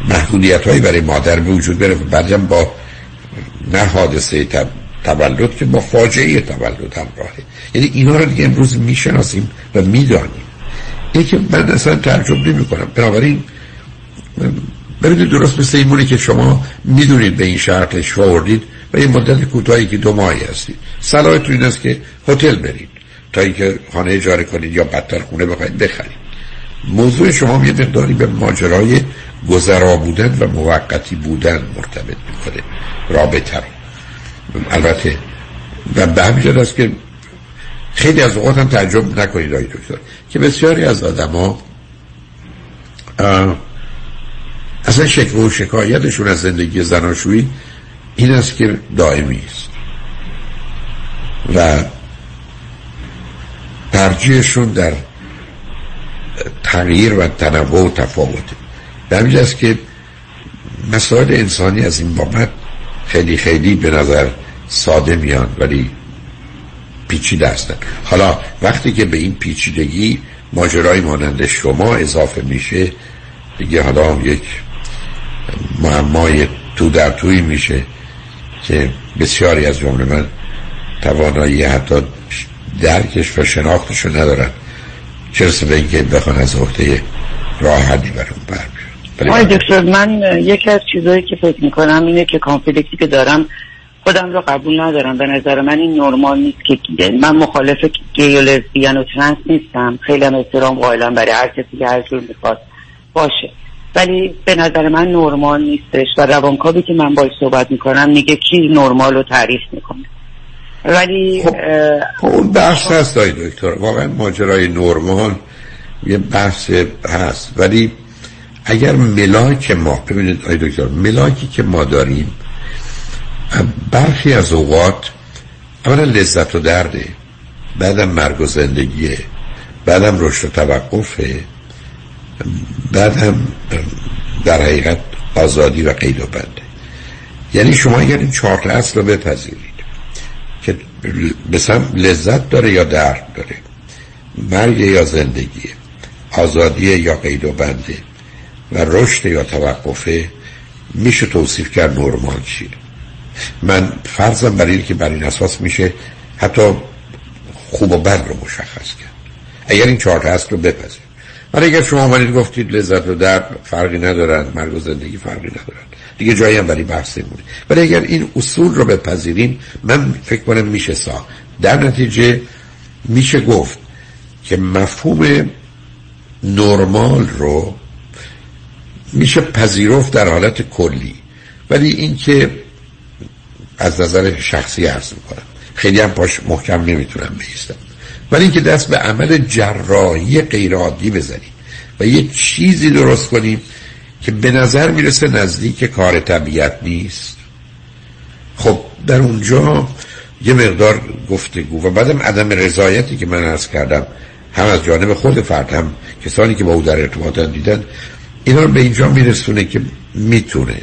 محدودیت هایی برای مادر به وجود بره. بعدم با نه حادثه تولد که با فاجعه تولد همراهه. یعنی اینا رو دیگه امروز می‌شناسیم و می‌دانیم. که من اصلا تعجب نمی کنم بنابراین ببینید درست مثل این که شما می‌دونید به این شهر تشریف آوردید و یه مدت کوتاهی که دو ماهی هستید. صلاحتون این است که هتل برید. تا اینکه خانه اجاره کنید یا بدتر خونه بخواید بخرید. موضوع شما یه مقداری به ماجرای گذرا بودن و موقتی بودن مرتبط می‌کنه. رابطه البته و به همین است که خیلی از اوقات هم تعجب نکنید آقای دکتر که بسیاری از آدما اصلا شکوه و شکایتشون از زندگی زناشویی این است که دائمی است. و ترجیحشون در تغییر و تنوع و تفاوته به است که مسائل انسانی از این بابت خیلی خیلی به نظر ساده میان ولی پیچیده هستن. حالا وقتی که به این پیچیدگی ماجرای مانند شما اضافه میشه دیگه حالا یک معمای تو در توی میشه که بسیاری از جمله من توانایی حتی درکش و شناختش رو ندارن. چرسه به اینکه بخوان از عهده راه حدی برون بر آقای دکتر من یکی از چیزهایی که فکر می‌کنم اینه که کانفلیکتی که دارم خودم رو قبول ندارم. به نظر من این نرمال نیست که من مخالف گی و لزبیان و ترنس نیستم. خیلی هم احترام قائلم برای هر کسی که هر جور می‌خواد باشه. ولی به نظر من نرمال نیستش و روانکاوی که من باید صحبت می‌کنم میگه کی نرمال رو تعریف می‌کنه. ولی خب, خب اون بحث هست دایی دکتر. واقعا ماجرای نرمال یه بحث هست. ولی اگر ملاک ما ببینید آی دکتر ملاکی که ما داریم برخی از اوقات اولا لذت و درده بعدم مرگ و زندگیه بعدم رشد و توقفه. بعدم در حقیقت آزادی و قید و بنده یعنی شما اگر این چهار اصل رو بپذیرید که بسم لذت داره یا درد داره مرگ یا زندگی آزادی یا قید و بنده و رشد یا توقفه میشه توصیف کرد نرمال من فرضم برای که بر این اساس میشه حتی خوب و بد رو مشخص کرد. اگر این چهار اصل رو بپذیر ولی اگر شما آمدید گفتید لذت و درد فرقی ندارن مرگ و زندگی فرقی ندارن. دیگه جایی هم برای بحث نمونه ولی اگر این اصول رو بپذیریم من فکر کنم میشه سا در نتیجه میشه گفت که مفهوم نرمال رو میشه پذیرفت در حالت کلی. ولی اینکه از نظر شخصی عرض می‌کنم. خیلی هم پاش محکم نمی‌تونم بیستم ولی اینکه دست به عمل جراحی غیرعادی بزنیم و یه چیزی درست کنیم که به نظر می‌رسه نزدیک کار طبیعت نیست. خب در اونجا یه مقدار گفتگو و بعدم عدم رضایتی که من عرض کردم هم از جانب خود فرد هم کسانی که با او در ارتباط دیدن اینا رو به اینجا میرسونه که می‌تونه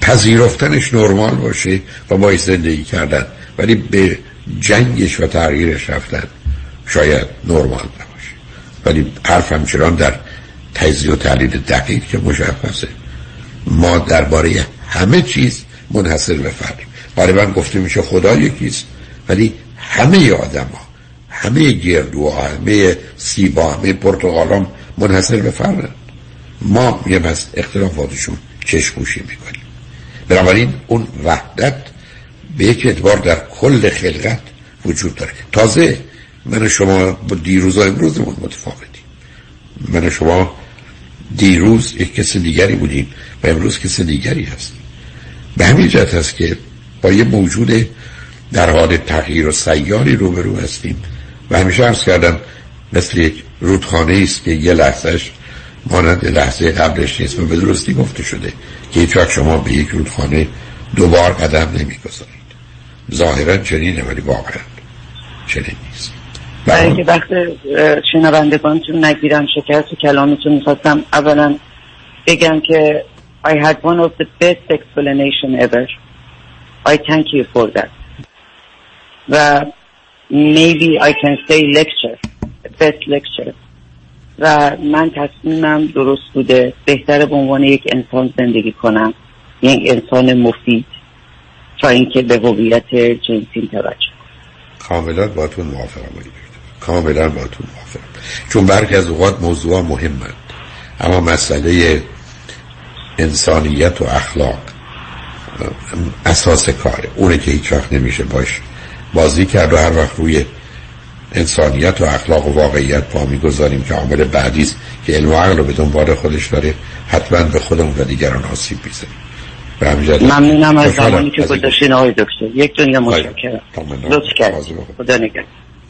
پذیرفتنش نرمال باشه و باید زندگی کردن. ولی به جنگش و تغییرش رفتن. شاید نرمال نباشه. ولی حرف همچنان در تجزیه و تحلیل دقیق که مشخصه. ما درباره همه چیز منحصر به فردیم من گفته میشه خدا یکیست. ولی همه آدم ها همه گردوها همه سیبا همه پرتغالام منحصر به فرد. ما یه بس اختلافاتشون چشموشی می‌کنیم. بنابراین اون وحدت به یک اعتبار در کل خلقت وجود داره. تازه من شما با دیروز و امروزمون متفاوتیم. من شما دیروز یک کس دیگری بودیم و امروز کس دیگری هستیم. به همین جهت هست که با یه موجود در حال تغییر و سیاری روبرو هستیم و همیشه ارز کردم مثل یک رودخانه است که یه لحظهش مانند لحظه قبلش نیست و به درستی گفته شده که هیچ شما به یک رودخانه دوبار قدم نمی‌گذارید. ظاهرا چنینه ولی واقعا چنین نیست. برای اینکه وقت شنوندگانتون نگیرم شکست کلامتون می‌خواستم اولا بگم که I had one of the best explanation ever. I thank you for that. و maybe I can say lecture best lecture. و من تصمیمم درست بوده بهتر به عنوان یک انسان زندگی کنم یک انسان مفید. تا اینکه به هویت جنسی توجه کاملا باتون موافقم کاملا باتون موافقم. چون برخی از اوقات موضوع مهمند. اما مسئله انسانیت و اخلاق اساس کاره اونه که هیچ وقت نمیشه باش بازی کرد و هر وقت روی انسانیت و اخلاق و واقعیت پا می‌گذاریم که عامل بعدی که علم و عقل رو به دنبال خودش داره حتما به خودمون و دیگران آسیب می‌زنیم. ممنونم از زمانی که گذاشتین آقای دکتر. یک دنیا مشکرم لطف کرد خدا نگه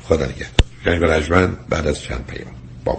خدا نگه یعنی بعد از چند پیام. با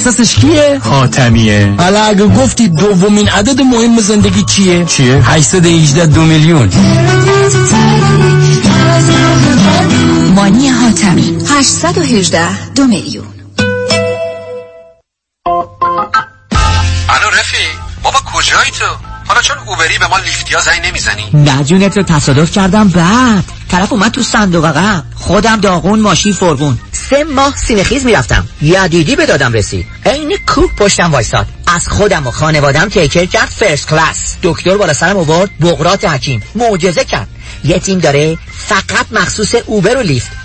متخصصش کیه؟ حاتمیه حالا اگه گفتی دومین عدد مهم زندگی چیه؟ چیه؟ 818 دو میلیون مانی حاتمی 818 دو میلیون الو رفی بابا کجایی تو؟ حالا چون Uber ی به ما Lyft ی ها زنگ نمی‌زنی؟ نه جون تو تصادف کردم بعد. طرف اومد تو صندوق عقب خودم داغون ماشین فرغون. سه ماه سینه‌خیز می‌رفتم. یدیدی به دادم رسید. عین کوه پشتم وایساد. از خودم و خانوادم take care کرد first class. دکتر بالا سرم آورد بقراط حکیم. معجزه کرد. یه تیم داره فقط مخصوص اوبر و لیفت.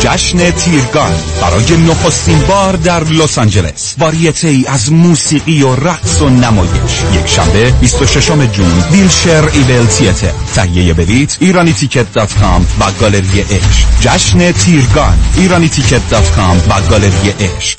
جشن تیرگان برای نخستین بار در لس آنجلس. واریته ای از موسیقی و رقص و نمایش. یک شنبه 26 June Wilshire Ebell Theatre تهیه بلیت ایرانی ticket dot com و گالری عشق جشن تیرگان ایرانی ticket dot com و گالری عشق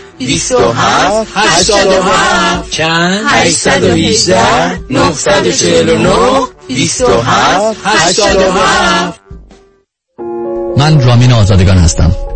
27 87 چند؟ 818 949 27 87 من رامین آزادگان هستم.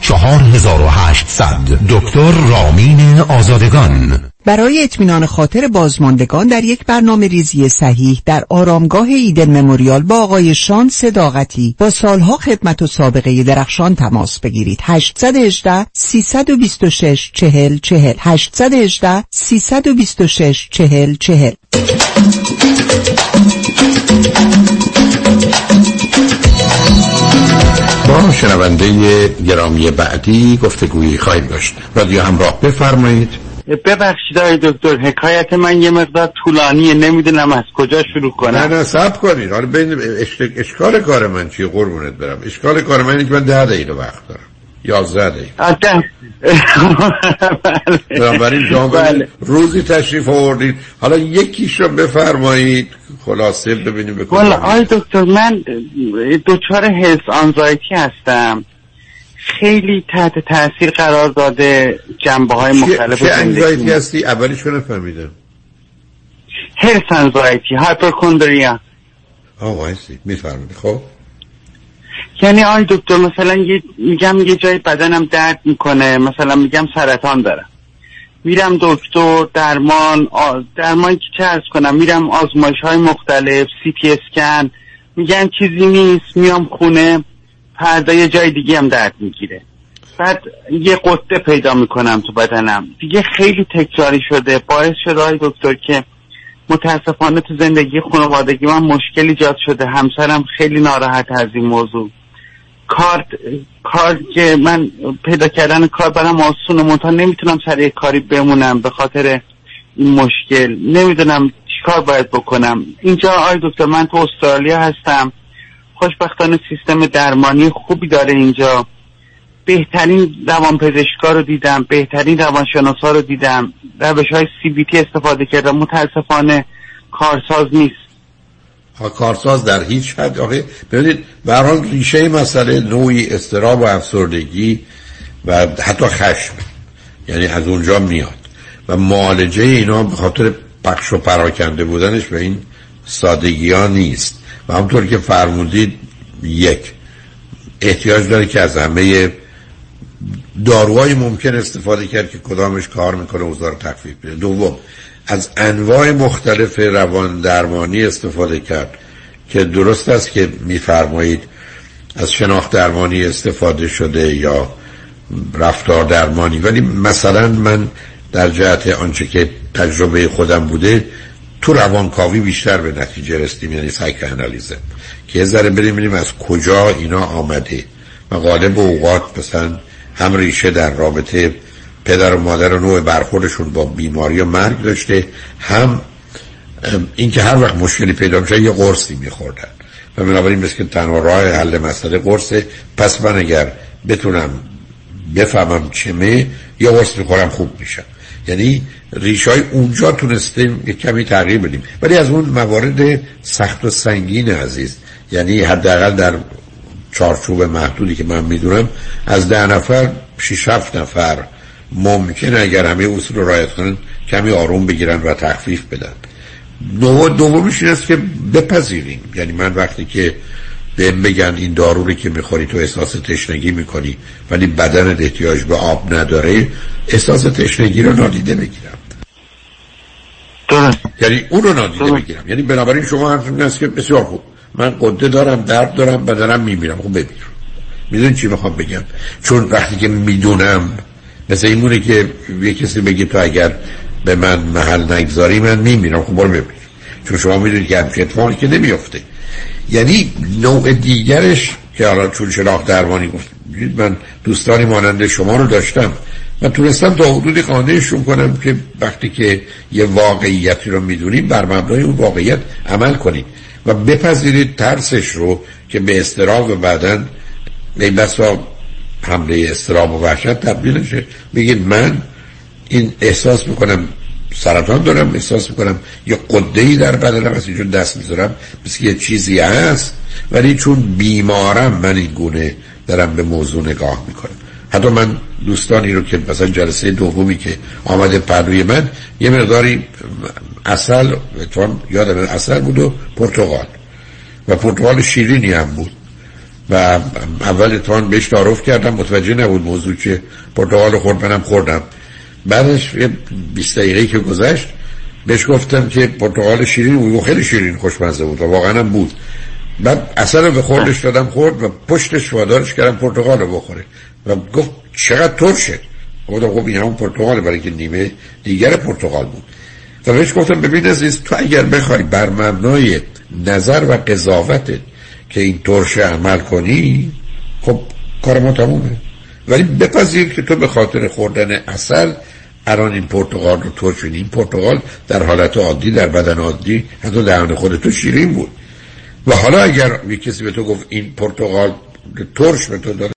4800 دکتر رامین آزادگان. برای اطمینان خاطر بازماندگان در یک برنامه ریزی صحیح در آرامگاه ایدن مموریال با آقای شان صداقتی با سالها خدمت و سابقه درخشان تماس بگیرید. 818 326 40 40 818 326 40 40 با شنونده گرامی بعدی گفتگویی خواهیم داشت. رادیو همراه بفرمایید. ببخشید آقای دکتر حکایت من یه مقدار طولانیه نمی‌دونم از کجا شروع کنم. نه نه سب کنید حالا بین. اشکال کار من چیه؟ قربونت برم. اشکال کار من اینه که من ده دقیقه وقت دارم. یازده دقیقه. بنابراین شما بله. روزی تشریف آوردید حالا یکیش رو بفرمایید. خلاصه ببینیم بکنیم والا آقای دکتر من دچار هلس آنزایتی هستم. خیلی تحت تاثیر قرار داده جنبه های مختلف چه انگزایتی زندگی هستی؟ اولیش رو نفهمیدم. هلس آنزایتی هایپرکوندریا آه وایسی. میفرمایید. خب. یعنی آقای دکتر مثلا یه میگم یه جای بدنم درد می‌کنه مثلا میگم سرطان دارم. میرم دکتر درمان درمان که چه ارز کنم میرم آزمایش های مختلف سی تی اسکن میگن چیزی نیست میام خونه فردا یه جای دیگه هم درد می‌گیره. بعد یه قطه پیدا می‌کنم تو بدنم. دیگه خیلی تکراری شده باعث شده آقای دکتر که متاسفانه تو زندگی خانوادگی من مشکل ایجاد شده. همسرم خیلی ناراحت از این موضوع. کار کار که من پیدا کردن کار برام آسونه منتها نمی‌تونم سر یک کاری بمونم به خاطر این مشکل. نمی‌دونم چیکار باید بکنم. اینجا آی دکتر من تو استرالیا هستم. خوشبختانه سیستم درمانی خوبی داره اینجا. بهترین روان پزشکا رو دیدم بهترین روانشناسا رو دیدم. روش های سی بی تی استفاده کردم. متاسفانه کارساز نیست. ها کارساز در هیچ حد. آخه ببینید به هر حال ریشه مسئله نوعی استراب و افسردگی و حتی خشم. یعنی از اونجا میاد. و معالجه اینا به خاطر پخش و پراکنده بودنش به این سادگی ها نیست. و همطور که فرمودید یک احتیاج داره که از همه داروهای ممکن استفاده کرد که کدامش کار می‌کنه اوضاع رو تخفیف بده دوم از انواع مختلف روان درمانی استفاده کرد که درست است که میفرمایید از شناخت درمانی استفاده شده یا رفتار درمانی. ولی مثلا من در جهت آنچه که تجربه خودم بوده تو روانکاوی بیشتر به نتیجه رسیدیم یعنی سایک انالیزم که یه ذره بریم ببینیم از کجا اینا آمده. و غالب اوقات مثلا هم ریشه در رابطه پدر و مادر و نوع برخوردشون با بیماری و مرگ داشته هم اینکه هر وقت مشکلی پیدا میشه یه قرصی میخوردن. و بنابراین مثل که تنها راه حل مسئله قرصه پس من اگر بتونم بفهمم چمه یا قرص می‌خورم خوب میشم. یعنی ریش های اونجا تونستیم یک کمی تغییر بدیم. ولی از اون موارد سخت و سنگین عزیز یعنی حداقل در چارچوب محدودی که من می‌دونم از ده نفر شش هفت نفر ممکنه اگر همه اصول رو رعایت کنن کمی آروم بگیرن و تخفیف بدن. دومش این است که بپذیریم. یعنی من وقتی که بهم بگن این داروری که می‌خوری تو احساس تشنگی می‌کنی ولی بدن احتیاج به آب نداره احساس تشنگی رو نادیده بگیرم درست. یعنی اون رو نادیده بگیرم یعنی بنابراین شما حرف این است که بسیار خوب. من قده دارم درد دارم بدنم میمیرم خب ببینم میدون چی می‌خوام بگم؟ چون وقتی که می‌دونم مثل این مونه که یه کسی بگه تو اگر به من محل نگذاری من میمیرم خب برو ببین. چون شما می‌دونید که همچه اتفاقی که نمیفته یعنی نوع دیگرش که حالا چون شناخت درمانی گفت من دوستانی مانند شما رو داشتم. من تونستم تا حدودی قانعشون کنم که وقتی که یه واقعیتی رو می‌دونیم بر مبنای اون واقعیت عمل کنید و بپذیرید ترسش رو که به استراب و بعدا به بسا حمله استراب و وحشت تبدیل نشه. بگید من این احساس می‌کنم سرطان دارم احساس می‌کنم یه قده ای در بدنم از اینجور دست می‌ذارم مثل یه چیزی هست ولی چون بیمارم من این گونه دارم به موضوع نگاه می‌کنم. حتی من دوستانی رو که مثلا جلسه دومی که آمده پروی من یه مقداری اصل اتوان یادم اصل بود و پرتغال. و پرتغال شیرینی هم بود. و اول اتوان بهش تعارف کردم متوجه نبود موضوع که پرتغال خورد منم خوردم. بعدش یه 20 دقیقه که گذشت بهش گفتم که پرتغال شیرین و خیلی شیرین خوشمزه بود و واقعا هم بود. بعد اصلا به خوردش دادم خورد و پشتش وادارش کردم پرتغال رو بخوره. و گفت چقدر ترشه. گفتم خب این همون پرتغال برای که نیمه دیگر پرتغال بود. و بهش گفتم ببین عزیز تو اگر بخوای بر مبنای نظر و قضاوتت که این ترشه عمل کنی خب کار ما تمومه. ولی بپذیر که تو به خاطر خوردن اصل الان این پرتغال رو ترش این پرتغال در حالت عادی در بدن عادی حتی دهان خودتو شیرین بود. و حالا اگر یک کسی به تو گفت این پرتغال ترش به تو داره